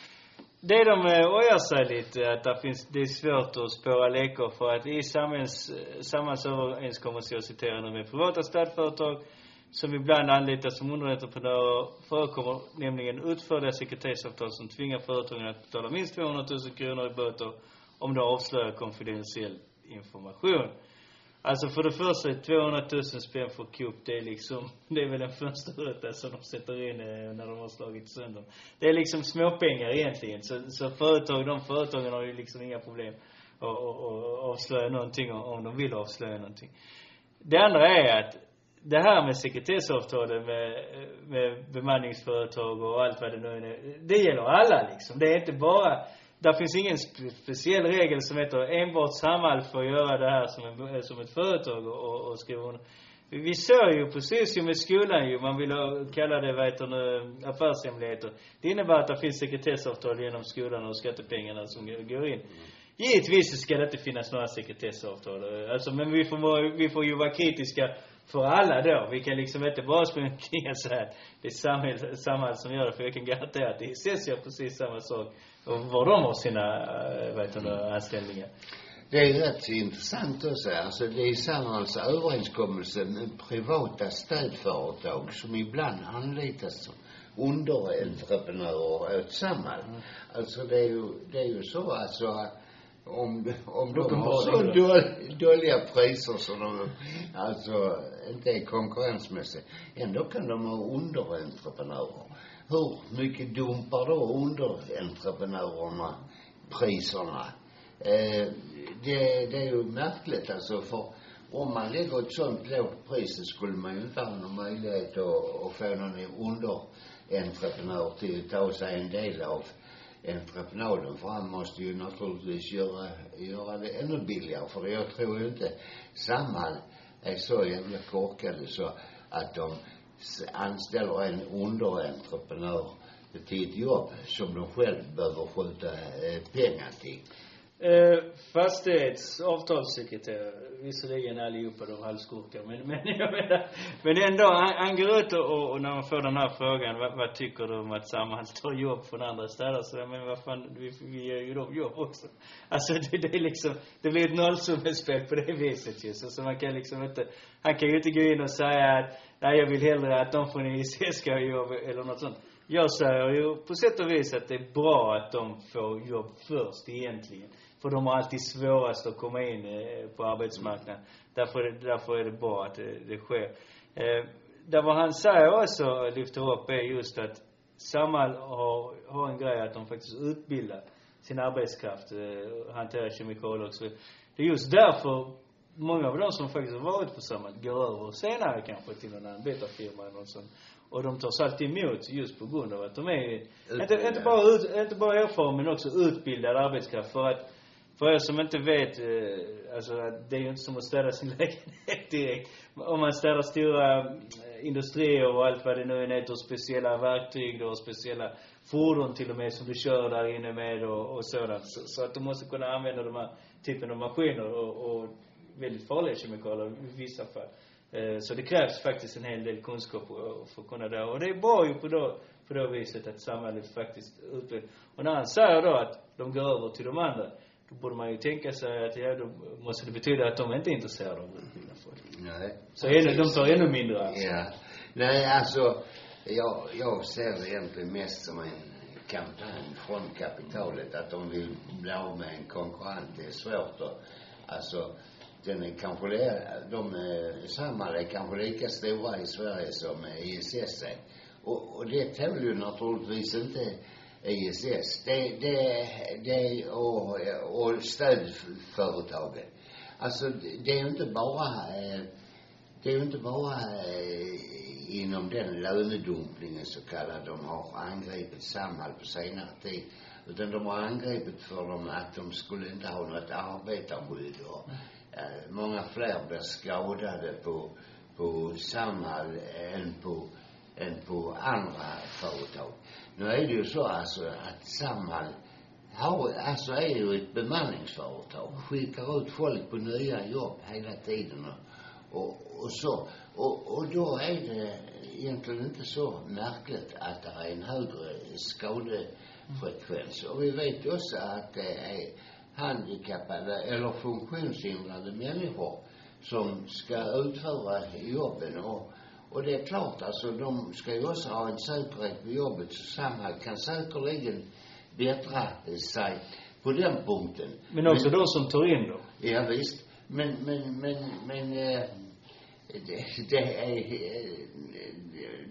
Det de eh, ojar sig lite, att det finns, det är svårt att spåra läckor för att i eh, samhällsöverenskommelser, jag citerar nu, med privata städföretag som ibland anlitas som underentreprenörer förekommer nämligen utförliga sekretessavtal som tvingar företagen att betala minst 200 000 kronor i böter om de avslöjar konfidentiell information. Alltså för det första, 200 000 spänn för Coop, det är liksom, det är väl en fönsterruta som de sätter in eh, när de har slagit sönder. Det är liksom småpengar egentligen. Så, så företag, de företagen har ju liksom inga problem att, att, att avslöja någonting om, om de vill avslöja någonting. Det andra är att det här med sekretessavtalen med, med bemanningsföretag och allt vad det nu är, det gäller alla liksom. Det är inte bara, där finns ingen spe, speciell regel som heter enbart Samhall får göra det här som, en, som ett företag och, och, skriva under. Vi, vi såg ju precis ju med skolan ju, man vill ha, kalla det, vad heter det, affärshemligheter. Det innebär att det finns sekretessavtal genom skolan och skattepengarna som går in. Givetvis så ska det inte finnas några sekretessavtal. Alltså, men vi får, vara, vi får ju vara kritiska för alla då. Vi kan liksom inte bara springa omkring och säga att det är samhäll, Samhall som gör det. För jag kan garantera att ISS gör precis samma sak. Och var de har sina, äh, vad heter det, anställningar. Det är rätt så intressant också. Alltså det är Samhalls överenskommelse med privata städföretag som ibland anlitas som underentreprenörer åt Samhall. Alltså det är ju, det är ju så alltså om, om de har så dåliga priser så de alltså inte är konkurrensmässiga. Ändå kan de ha underentreprenörer. Hur mycket dumpar då underentreprenörerna priserna? Eh, det, det är ju märkligt alltså för om man lägger ett sånt lågt pris så skulle man ju inte ha någon möjlighet att, att få någon underentreprenör till att ta sig en del av entreprenaden fram måste ju naturligtvis göra, göra det ännu billigare för jag tror ju inte Samhall är så jävla korkade så att de anställer en underentreprenör till ett jobb som de själv behöver skjuta eh, pengar till. Eh, fastighets avtalssekreterare, visserligen allihopa de halvskurkar, men, men jag menar, men ändå, han, han går ut och, och när man får den här frågan, vad, vad tycker du om att Samhall tar jobb från andra städer? Så jag menar, vad fan, vi, vi ger ju dem jobb också. Alltså det, det är liksom, det blir ett nollsummespel på det viset ju. Så, så man kan liksom inte, han kan ju inte gå in och säga att, nej jag vill hellre att de från IC ska ha jobb eller något sånt. Jag säger ju på sätt och vis att det är bra att de får jobb först egentligen. För de har alltid svårast att komma in eh, på arbetsmarknaden. Därför, därför är det bra att det, det sker. Eh, där vad han säger också, lyfter upp, är just att Samhall har, har en grej att de faktiskt utbildar sin arbetskraft, eh, hanterar kemikalier och så. Det är just därför många av de som faktiskt har varit på Samhall går över senare kanske till en anbitarfirma eller något sånt. Och de tas alltid emot just på grund av att de är, inte, Utbildade. inte bara ut, inte bara erfaren men också utbildad arbetskraft. För att, för er som inte vet, eh, alltså det är ju inte som att städa sin lägenhet direkt. Om man städar stora eh, industrier och allt vad det nu än heter, och speciella verktyg då, och speciella fordon till och med som du kör där inne med och, och sådant. Så, så att du måste kunna använda de här typen av maskiner och, och väldigt farliga kemikalier i vissa fall. Eh, så det krävs faktiskt en hel del kunskap för, att kunna det. Och det är bra ju på då, på det viset att samhället faktiskt utvecklas. Och när han säger då att de går över till de andra, då borde man ju tänka sig att, ja, då måste det betyda att de inte är intresserade av att utbilda folk. Nej. Så ännu, de tar ännu mindre alltså. Ja. Nej, alltså, jag, jag ser det egentligen mest som en kampanj från kapitalet att de vill bli av med en konkurrent. Det är svårt att, alltså, den är kanske, de är samma, är kanske lika stora i Sverige som ISS är. Och, och det tål ju naturligtvis inte ISS. Det, det, det och, och stödföretagen. Alltså, det- är ju inte bara eh, det är ju inte bara eh, inom den lönedumpningen så kallad de har angripit Samhall på senare tid. Utan de har angripit för dem att de skulle inte ha något arbetarskydd och eh, många fler blir skadade på, på Samhall än på, än på andra företag. Nu är det ju så alltså att Samhall har, alltså är ju ett bemanningsföretag. Skickar ut folk på nya jobb hela tiden och, och, och så. Och, och då är det egentligen inte så märkligt att det är en högre skadefrekvens. Och vi vet ju också att det är handikappade eller funktionshindrade människor som ska utföra jobben och och det är klart, alltså de ska ju också ha en säkerhet på jobbet så Samhall kan säkerligen bättra sig på den punkten. Men också de som tar in dem. Ja, visst. Men, men, men, men eh, det, det är, eh,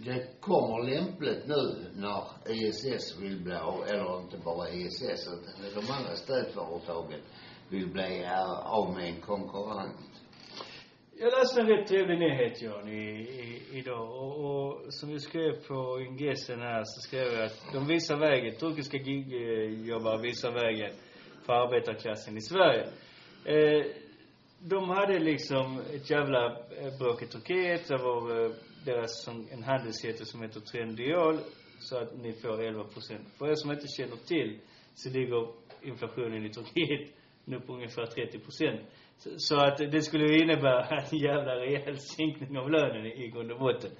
det kommer lämpligt nu när ISS vill bli eller inte bara ISS utan de andra stödföretagen vill bli av- av med en konkurrent. Jag läste en rätt trevlig nyhet, Jan, i, i, idag. Och, och som vi skrev på ingressen här så skrev jag att de visar vägen, turkiska gigjobbare eh, visar vägen för arbetarklassen i Sverige. Eh, de hade liksom ett jävla eh, bråk i Turkiet. Det var eh, deras, som, en handelsjätte som heter Trendyol. Så att ni får 11 procent. För er som inte känner till så ligger inflationen i Turkiet nu på ungefär 30 procent. Så, så att det skulle innebära en jävla rejäl sänkning av lönen i, grund och botten.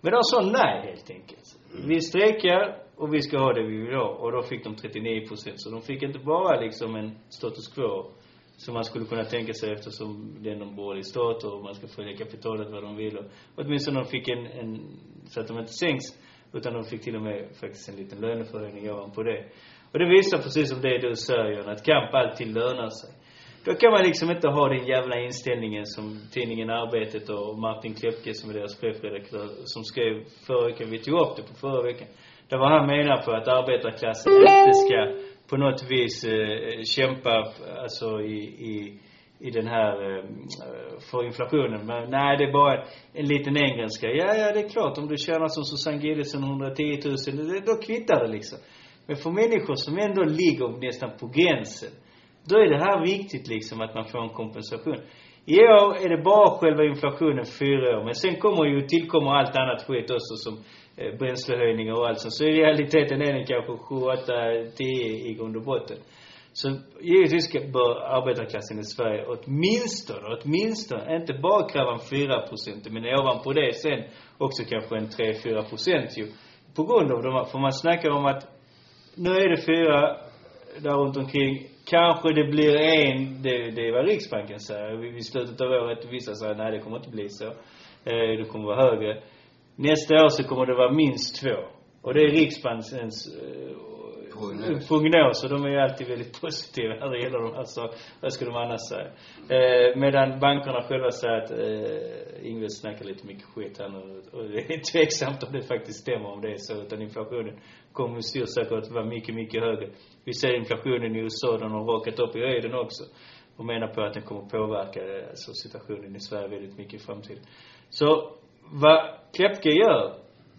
Men de sa nej helt enkelt. Vi strejkar och vi ska ha det vi vill ha. Och då fick de 39 procent. Så de fick inte bara liksom en status quo som man skulle kunna tänka sig eftersom det är någon borgerlig stat och man ska följa kapitalet vad de vill. Och åtminstone de fick en, en, så att de inte sänks. Utan de fick till och med faktiskt en liten löneförhöjning ovanpå det. Och det visar precis som det du säger att kamp alltid lönar sig. Då kan man liksom inte ha den jävla inställningen som tidningen Arbetet och Martin Klepke som är deras chefredaktör, som skrev förra veckan, vi tog upp det på förra veckan. Där var han menar på att arbetarklassen inte ska på något vis eh, kämpa, alltså i, i, i den här, eh, för inflationen. Men nej, det är bara en liten engelska. Ja, ja, det är klart, om du tjänar som Susanne Gillesen 110 000, då kvittar det liksom. Men för människor som ändå ligger nästan på gränsen, då är det här viktigt liksom att man får en kompensation. I år är det bara själva inflationen fyra år. Men sen kommer ju, tillkommer allt annat skit också som eh, bränslehöjningar och allt sånt. Så i realiteten är den kanske 7, 8, 10 i grund och botten. Så givetvis bör arbetarklassen i Sverige åtminstone, åtminstone, inte bara kräva en 4 procent, men ovanpå det sen också kanske en 3-4 procent ju. På grund av de här, för man snackar om att nu är det 4, där runt omkring. Kanske det blir en, det, det är vad Riksbanken säger. Vid vid slutet av året, vissa säger nej det kommer inte bli så. Eh, det kommer vara högre. Nästa år så kommer det vara minst två. Och det är Riksbankens eh, Prognoser. Prognos. de är ju alltid väldigt positiva när det gäller de alltså, Vad ska de annars säga? Eh, medan bankerna själva säger att, eh, Ingves snackar lite mycket skit här nu. Och det är tveksamt om det faktiskt stämmer om det är så. Utan inflationen kommer med stor säkerhet att vara mycket, mycket högre. Vi ser inflationen i USA, den har rakat upp i höjden också. Och menar på att den kommer påverka eh, alltså, situationen i Sverige väldigt mycket i framtiden. Så vad Klepke gör,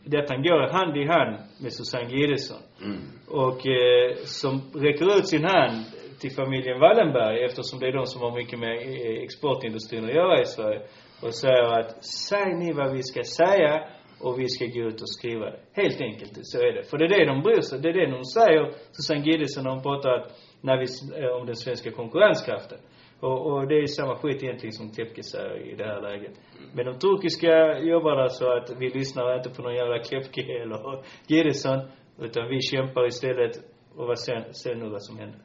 det är att han går hand i hand med Susanne Gidesson Mm. och eh, som räcker ut sin hand till familjen Wallenberg eftersom det är de som har mycket med eh, exportindustrin att göra i Sverige och säger att säg ni vad vi ska säga och vi ska gå ut och skriva det. Helt enkelt, så är det. För det är det de bryr sig. Det är det de säger, Susanne Gidesson, när hon pratar att, när vi, eh, om den svenska konkurrenskraften. Och, och det är samma skit egentligen som Kepke säger i det här läget. Men de turkiska jobbar alltså att vi lyssnar inte på någon jävla Kepke eller Gideson, utan vi kämpar istället och vad sen, sen nu vad som händer.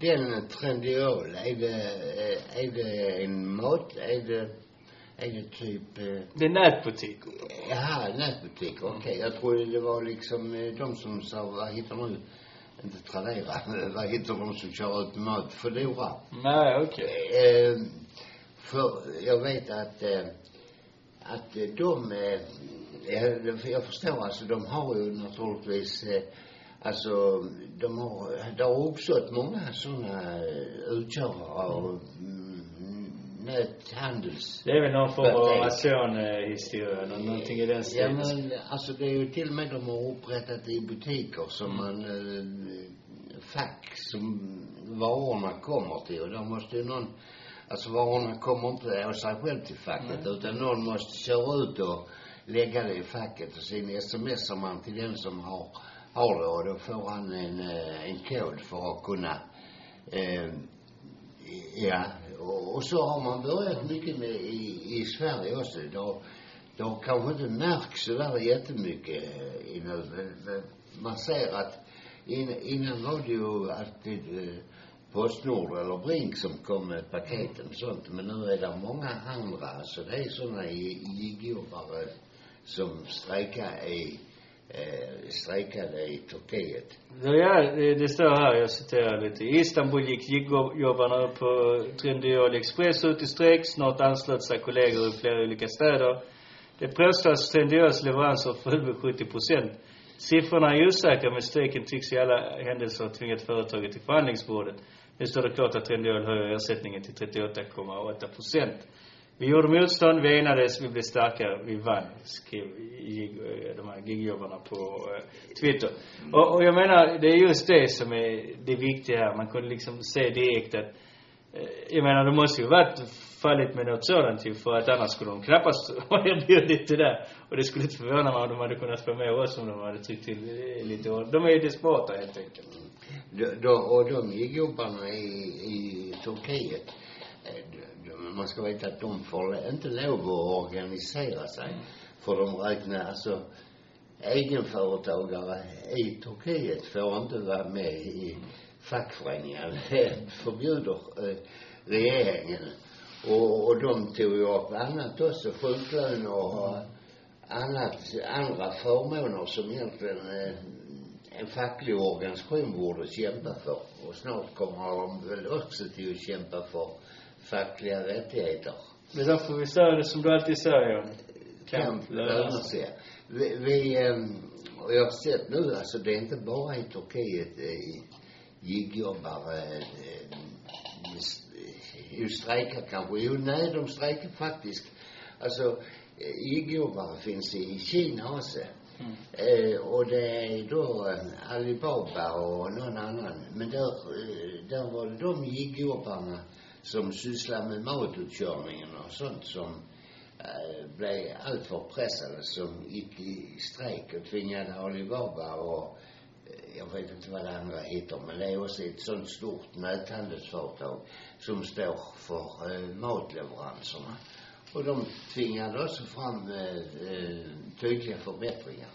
Den Trendiol, är det, eh, är det en mat, är det, är det typ, eh, Det är nätbutik. jaha, nätbutik, okej. Jag trodde det var liksom eh, de som sa, vad heter nu, inte Tradera, vad heter de som kör ut mat, Foodora. Nej, okej. Eh, för jag vet att, eh, att eh, de, eh, jag, jag förstår alltså, de har ju naturligtvis, eh, alltså, de har, det har uppstått många sådana utkörare av mm, näthandels... Det är väl någon form av. Amazon-historia, eller någonting i den Ja stilen. men alltså det är ju till och med de har upprättat i butiker som man, eh, fack som varorna kommer till. Och då måste ju någon, alltså varorna kommer inte av sig själv till facket utan någon måste köra ut och lägga det i facket och sen smsar man till den som har, har det. Och då får han en, eh, en kod för att kunna eh, Ja, och, och så har man börjat mycket med i, i Sverige också. Det har, det har kanske inte märkts så där jättemycket eh, innan, men, men man ser att in, innan var det ju alltid eh, Postnord eller Brink som kom med paketen och sånt. Men nu är det många andra, så det är sådana gigjobbare som strejkar i, eh, strejkade i Turkiet. Ja, det, det står här, jag citerar lite. I Istanbul gick gigjobbarna på Trendyol Express ut i strejk. Snart anslöt sig kollegor i flera olika städer. Det påstås Trendyls leveranser föll med 70 procent. Siffrorna är osäkra, men strejken tycks i alla händelser ha tvingat företaget till förhandlingsbordet. Nu står det klart att Trendyol höjer ersättningen till 38,8 procent. Vi gjorde motstånd, vi enades, vi blev starkare, vi vann, skrev eh, de här gigjobbarna på eh, Twitter. Och, och jag menar, det är just det som är det viktiga här. Man kunde liksom se direkt att eh, jag menar, det måste ju varit fallit med något sådant ju, för att annars skulle de knappast ha erbjudit det där. Och det skulle inte förvåna mig om de hade kunnat få med oss om de hade tryckt till eh, lite hårt. De är ju desperata helt enkelt. Då, de, och de gigjobbarna i, i Turkiet, eh, man ska veta att de får inte lov att organisera sig. För de räknar, alltså, egenföretagare i Turkiet får inte vara med i fackföreningar. Det förbjuder eh, regeringen. Och, och de tog ju upp annat också, sjuklön och annat, andra förmåner som egentligen eh, en facklig organisation borde kämpa för. Och snart kommer de väl också till att kämpa för fackliga rättigheter. Det är därför vi säger det som du alltid säger. Kamp lönar sig. Vi, vi ehm, och jag har sett nu, alltså det är inte bara i Turkiet eh, gigjobbare eh, eh, strejkar kanske. Jo, nej, de strejkar faktiskt. Alltså, gigjobbare finns i Kina också. Mm. Eh, och det är då Alibaba och någon annan. Men där, där var det de gigjobbarna som sysslar med matutkörningen och sånt som eh, blev alltför pressade som gick i strejk och tvingade Alibaba och eh, jag vet inte vad det andra heter, men det är också ett sånt stort näthandelsföretag som står för eh, matleveranserna. Och de tvingade också fram eh, eh, tydliga förbättringar.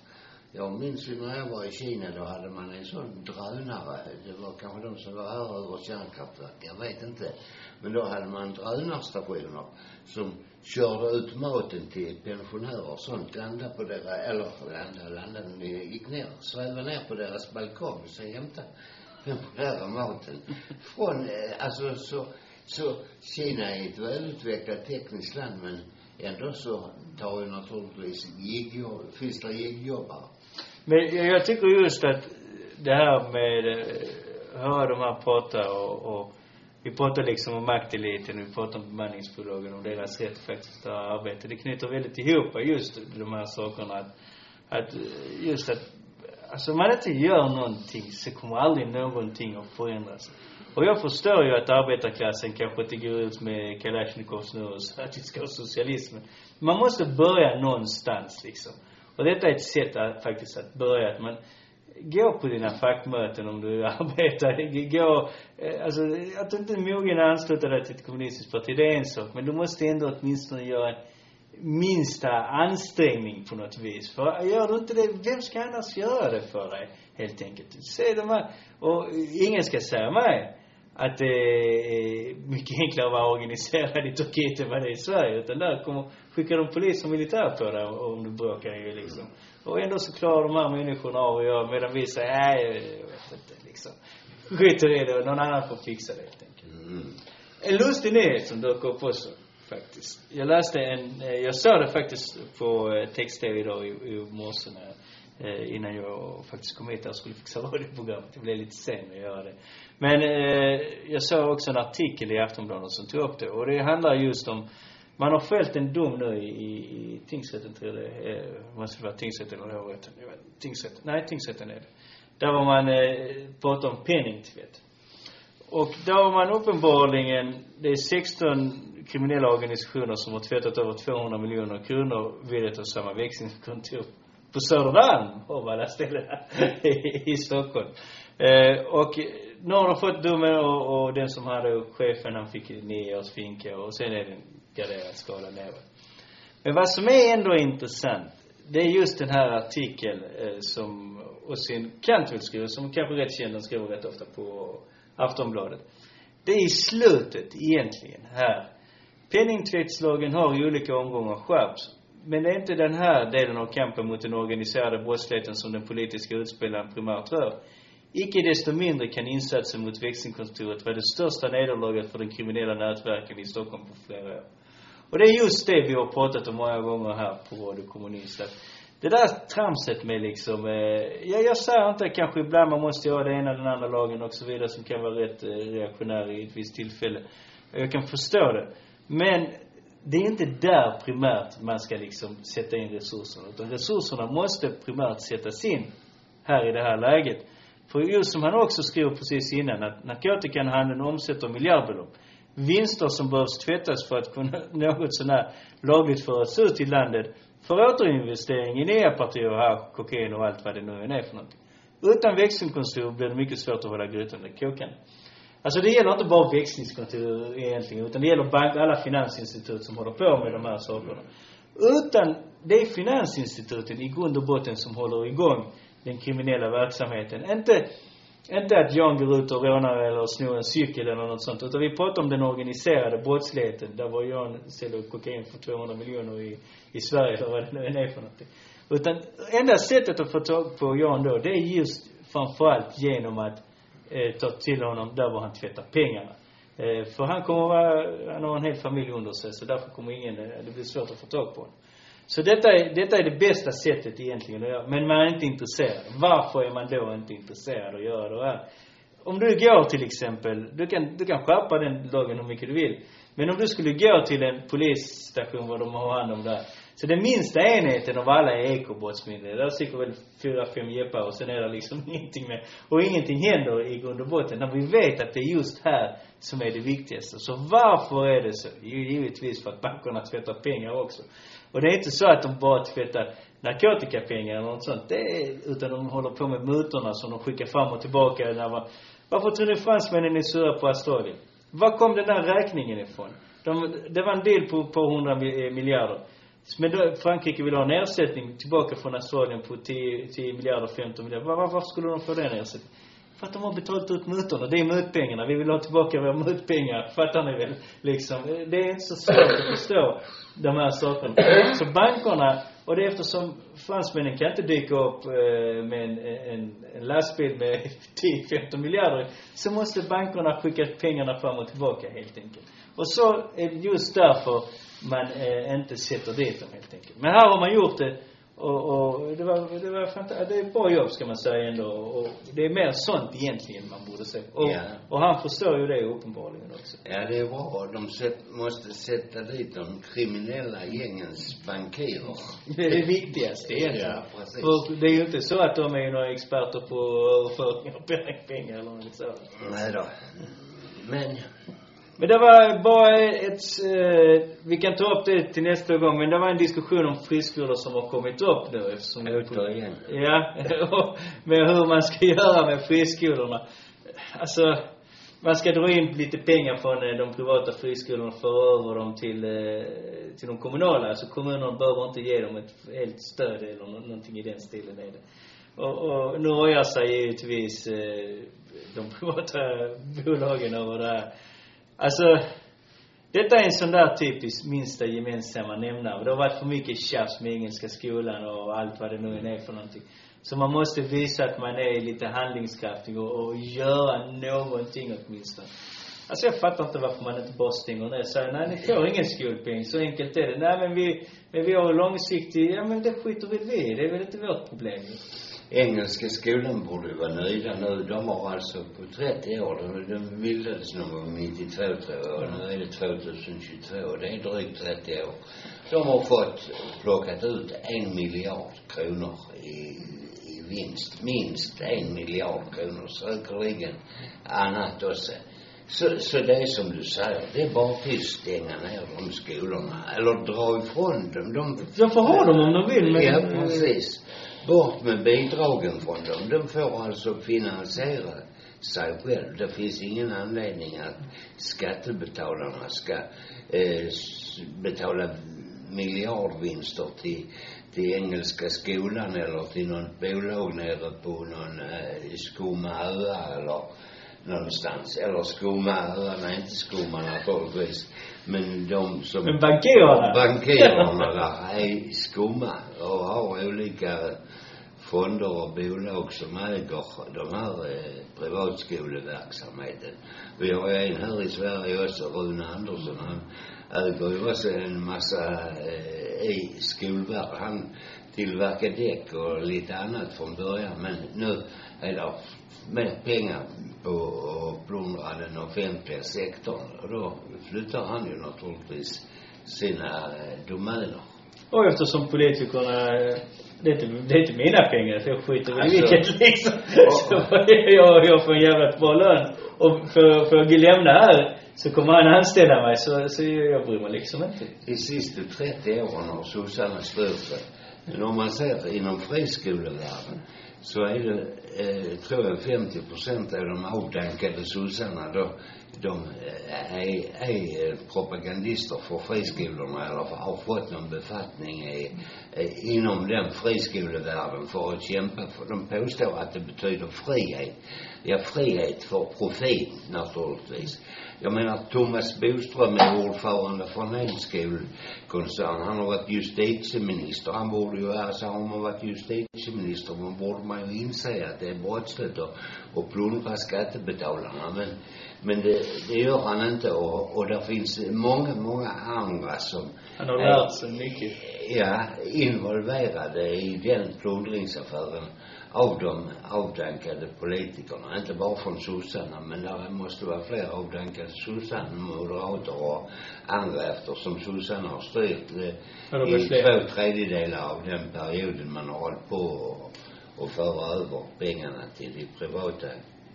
Jag minns ju när jag var i Kina, då hade man en sån drönare. Det var kanske de som var här över kärnkraftverk, jag vet inte. Men då hade man drönarstationer som körde ut maten till pensionärer och sånt, landade på deras, eller landade, landade, gick ner, svävade ner på deras balkong och sen hämtade pensionärer maten. Från, eh, alltså så, så Kina är ett välutvecklat tekniskt land men ändå så tar ju naturligtvis gigjobb, finns det giggjobbare. Men jag, tycker just att det här med, eh, höra de här prata och, och vi pratar liksom om makteliten, vi pratar om bemanningsbolagen och deras rätt faktiskt att arbeta. Det knyter väldigt ihop just de här sakerna att, att eh, just att, alltså om man inte gör någonting så kommer aldrig någonting att förändras. Och jag förstår ju att arbetarklassen kanske inte går ut med Kalashnikovs nu och säger att vi ska ha socialismen. Man måste börja någonstans liksom. Och detta är ett sätt att faktiskt att börja, att man gå på dina fackmöten om du arbetar. Gå, eh, alltså att du inte är mogen att ansluta dig till ett kommunistiskt parti, det är en sak. Men du måste ändå åtminstone göra minsta ansträngning på något vis. För gör du inte det, vem ska annars göra det för dig? Helt enkelt. Se de här, och ingen ska säga mig att det är mycket enklare att vara organiserad i Turkiet än vad det är i Sverige. Utan där kommer, skickar de polis och militär på dig om du bråkar ju liksom. Och ändå så klarar de här människorna av att göra, medan vi säger, nej, jag vet inte liksom. Skiter i det, någon annan får fixa det helt enkelt. Mm. En lustig nyhet som dök upp också, faktiskt. Jag läste en, eh, jag såg det faktiskt på eh, text-tv idag i, i morse när, eh, innan jag faktiskt kom hit och skulle fixa radioprogrammet. Jag blev lite sen att göra det. Men eh, jag såg också en artikel i Aftonbladet som tog upp det. Och det handlar just om, man har följt en dom nu i, i, i tingsrätten tror jag det eh, måste vara tingsrätten eller hovrätten. Jag vet, tingsrätten, nej tingsrätten är det. Där var man, eh, pratade om penningtvätt. Och då har man uppenbarligen, det är 16 kriminella organisationer som har tvättat över 200 miljoner kronor vid ett och samma växlingskontor på Södermalm, av alla ställen i, i Stockholm. Eh, och nu har de fått domen och, och den som hade chefen, han fick nio års finka och sen är det en graderad skala neråt. Men vad som är ändå intressant, det är just den här artikeln eh, som Oisin Cantwell skriver, som kanske rätt känd, den skriver rätt ofta på Aftonbladet. Det är i slutet egentligen här. Penningtvättslagen har i olika omgångar skärpts. Men det är inte den här delen av kampen mot den organiserade brottsligheten som den politiska utspelaren primärt rör. Icke desto mindre kan insatsen mot växelkontoret vara det största nederlaget för den kriminella nätverken i Stockholm på flera år. Och det är just det vi har pratat om många gånger här på Radio Kommunist. Att det där tramset med liksom, eh, ja, jag säger inte kanske ibland man måste göra det ena eller den andra lagen och så vidare som kan vara rätt eh, reaktionär i ett visst tillfälle. Jag kan förstå det. Men det är inte där primärt man ska liksom sätta in resurserna. Utan resurserna måste primärt sättas in här i det här läget. För just som han också skriver precis innan, att narkotikahandeln omsätter miljardbelopp. Vinster som behövs tvättas för att kunna något sånär lagligt föras ut i landet för återinvestering i nya partier här, kokain och allt vad det nu än är för någonting. Utan växlingskontor blir det mycket svårt att hålla grytan kokande. Alltså det gäller inte bara växlingskontor egentligen, utan det gäller bank, alla finansinstitut som håller på med de här sakerna. Utan det är finansinstituten i grund och botten som håller igång den kriminella verksamheten. Inte, inte att Jan går ut och rånar eller snor en cykel eller något sånt. Utan vi pratar om den organiserade brottsligheten. Där var Jan säljer kokain för 200 miljoner i, i Sverige eller vad det nu än är för någonting. Utan enda sättet att få tag på Jan då, det är just framförallt genom att eh, ta till honom där var han tvättar pengarna. Eh, för han kommer vara, han har en hel familj under sig så därför kommer ingen, eh, det blir svårt att få tag på honom. Så detta är, detta är det bästa sättet egentligen att göra. Men man är inte intresserad. Varför är man då inte intresserad att göra det här? Om du går till exempel, du kan, du kan skärpa den lagen hur mycket du vill. Men om du skulle gå till en polisstation vad de har hand om där. Så den minsta enheten av alla är ekobrottsmyndigheter. Där sitter väl fyra, fem jeppar och sen är det liksom ingenting med. Och ingenting händer i grund och botten. När vi vet att det är just här som är det viktigaste. Så varför är det så? Jo, givetvis för att bankerna tvättar pengar också. Och det är inte så att de bara tvättar narkotikapengar eller något sånt. Det är, utan de håller på med mutorna som de skickar fram och tillbaka. När man, varför tror ni fransmännen är sura på Australien? Var kom den där räkningen ifrån? De, det var en del på, på 100 eh, miljarder. Men då, Frankrike vill ha en ersättning tillbaka från Australien på 10, 10 miljarder, 15 miljarder. Var, varför skulle de få den ersättningen? För att de har betalat ut mutorna. Det är mutpengarna. Vi vill ha tillbaka våra mutpengar. Fattar ni väl? Liksom. Det är inte så svårt att förstå de här sakerna. Så bankerna, och det är eftersom fransmännen kan inte dyka upp eh, med en, en, en lastbil med 10-15 miljarder, så måste bankerna skicka pengarna fram och tillbaka helt enkelt. Och så just därför man eh, inte sätter dit dem helt enkelt. Men här har man gjort det och, och det var, det var fantastiskt. Det är ett bra jobb ska man säga ändå. Och det är mer sånt egentligen man borde se. Och, Ja. och han förstår ju det uppenbarligen också. Ja, det är bra. De sätt, måste sätta dit de kriminella gängens bankirer. Det är det viktigaste egentligen. Ja, precis. För det är ju inte så att de är några experter på överföring av pengar eller något sånt. Nej då. Men Men det var bara ett, eh, vi kan ta upp det till nästa gång, men det var en diskussion om friskolor som har kommit upp nu eftersom Återigen. Ja, med hur man ska göra med friskolorna. Alltså, man ska dra in lite pengar från eh, de privata friskolorna och föra över dem till, eh, till de kommunala. Alltså kommunerna behöver inte ge dem ett helt stöd eller nå- någonting i den stilen är det. Och, och nu ojar sig givetvis eh, de privata bolagen över det här. Alltså, detta är en sån där typisk minsta gemensamma nämnare. Det har varit för mycket tjafs med Engelska skolan och allt vad det nu än är för någonting. Så man måste visa att man är lite handlingskraftig och, och göra någonting åtminstone. Alltså jag fattar inte varför man inte bara stänger ner och säger nej ni får ingen skolpeng, så enkelt är det. Nej men vi, men vi har långsiktig, ja men det skiter väl vi i, det är väl inte vårt problem ju. Engelska skolan borde ju vara nöjda nu. De har alltså på 30 år, de, de bildades någon gång 92 tror jag, och nu är det 2022, det är drygt 30 år. De har fått plockat ut en miljard kronor i, i vinst. Minst en miljard kronor, säkerligen annat också. Så, så det är som du säger, det är bara till att stänga ner de skolorna, eller dra ifrån dem. De, De får ha dem om de vill men... Ja, precis. Bort med bidragen från dem. De får alltså finansiera sig själv. Det finns ingen anledning att skattebetalarna ska eh, betala miljardvinster till, till Engelska skolan eller till något bolag nere på någon eh, skumma öar eller någonstans. Eller skumma öar, nej inte skumma naturligtvis. Men de som Men bankirerna? bankirerna där är skumma och har olika fonder och bolag som äger de här eh, privatskoleverksamheten. Vi har ju en här i Sverige också, Rune Andersson. Han äger ju också en massa eh, i skolvärlden. Han tillverkar däck och lite annat från början. Men nu är det mer pengar på att plundra den offentliga sektorn. Och då flyttar han ju naturligtvis sina eh, domäner. Och eftersom politikerna, eh, det är inte, det är inte mina pengar, för jag skiter väl i Alltså. vilket liksom. Ja. Så jag, jag får en jävla bra lön. Och för, för att lämna här, så kommer han anställa mig, så, så jag bryr mig liksom inte. De sista 30 åren har sossarna styrt sig. Men om man ser inom friskolevärlden så är det, eh, tror jag 50 procent av de avdankade sossarna då, de eh, är, är eh, propagandister för friskolorna eller har fått någon befattning i, eh, inom den friskolevärlden för att kämpa för. De påstår att det betyder frihet. Ja, frihet för profit naturligtvis. Jag menar Thomas Boström är ordförande för en elskolekoncern. Han har varit justitieminister. Han borde ju, alltså har man varit justitieminister, man borde man ju inse att det är brottsligt att, att plundra skattebetalarna. Men, men det, det gör han inte och, och där finns många, många andra som Han har är- lärt sig mycket. ja, involverade i den plundringsaffären av de avdankade politikerna. Inte bara från sossarna, men det måste vara fler avdankade sossar, moderater och andra eftersom sossarna har styrt eh, Ja, i två tredjedelar av den perioden man har hållit på och, och föra över pengarna till det privata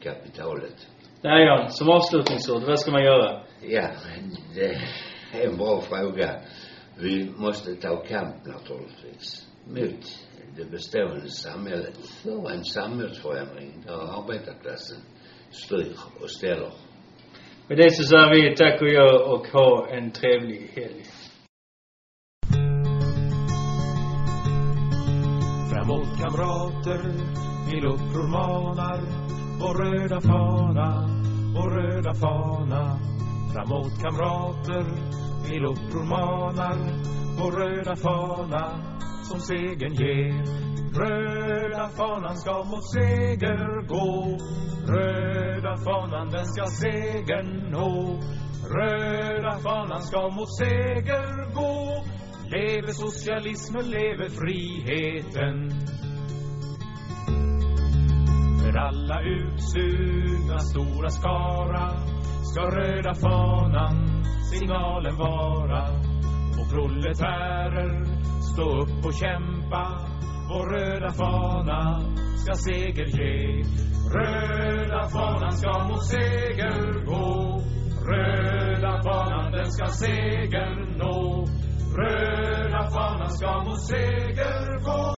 kapitalet. Nej Jan, som avslutningsord, vad ska man göra? Ja, det är en bra fråga. Vi måste ta kamp naturligtvis mot det bestående samhället för en samhällsförändring där arbetarklassen styr och ställer. Med det så säger vi tack och jag och ha en trevlig helg. Framåt kamrater, till uppror manar Vår röda fana, vår röda fana Framåt kamrater, till uppror manar Vår röda fana, som segern ger. Röda fanan ska mot seger gå. Röda fanan, den ska segern nå. Röda fanan ska mot seger gå. Leve socialismen, leve friheten. För alla utsugna stora skara Ska röda fanan signalen vara. Och proletärer, stå upp och kämpa Vår röda fana ska seger ge. Röda fanan ska mot seger gå. Röda fanan den ska seger nå. Röda fanan ska mot seger gå.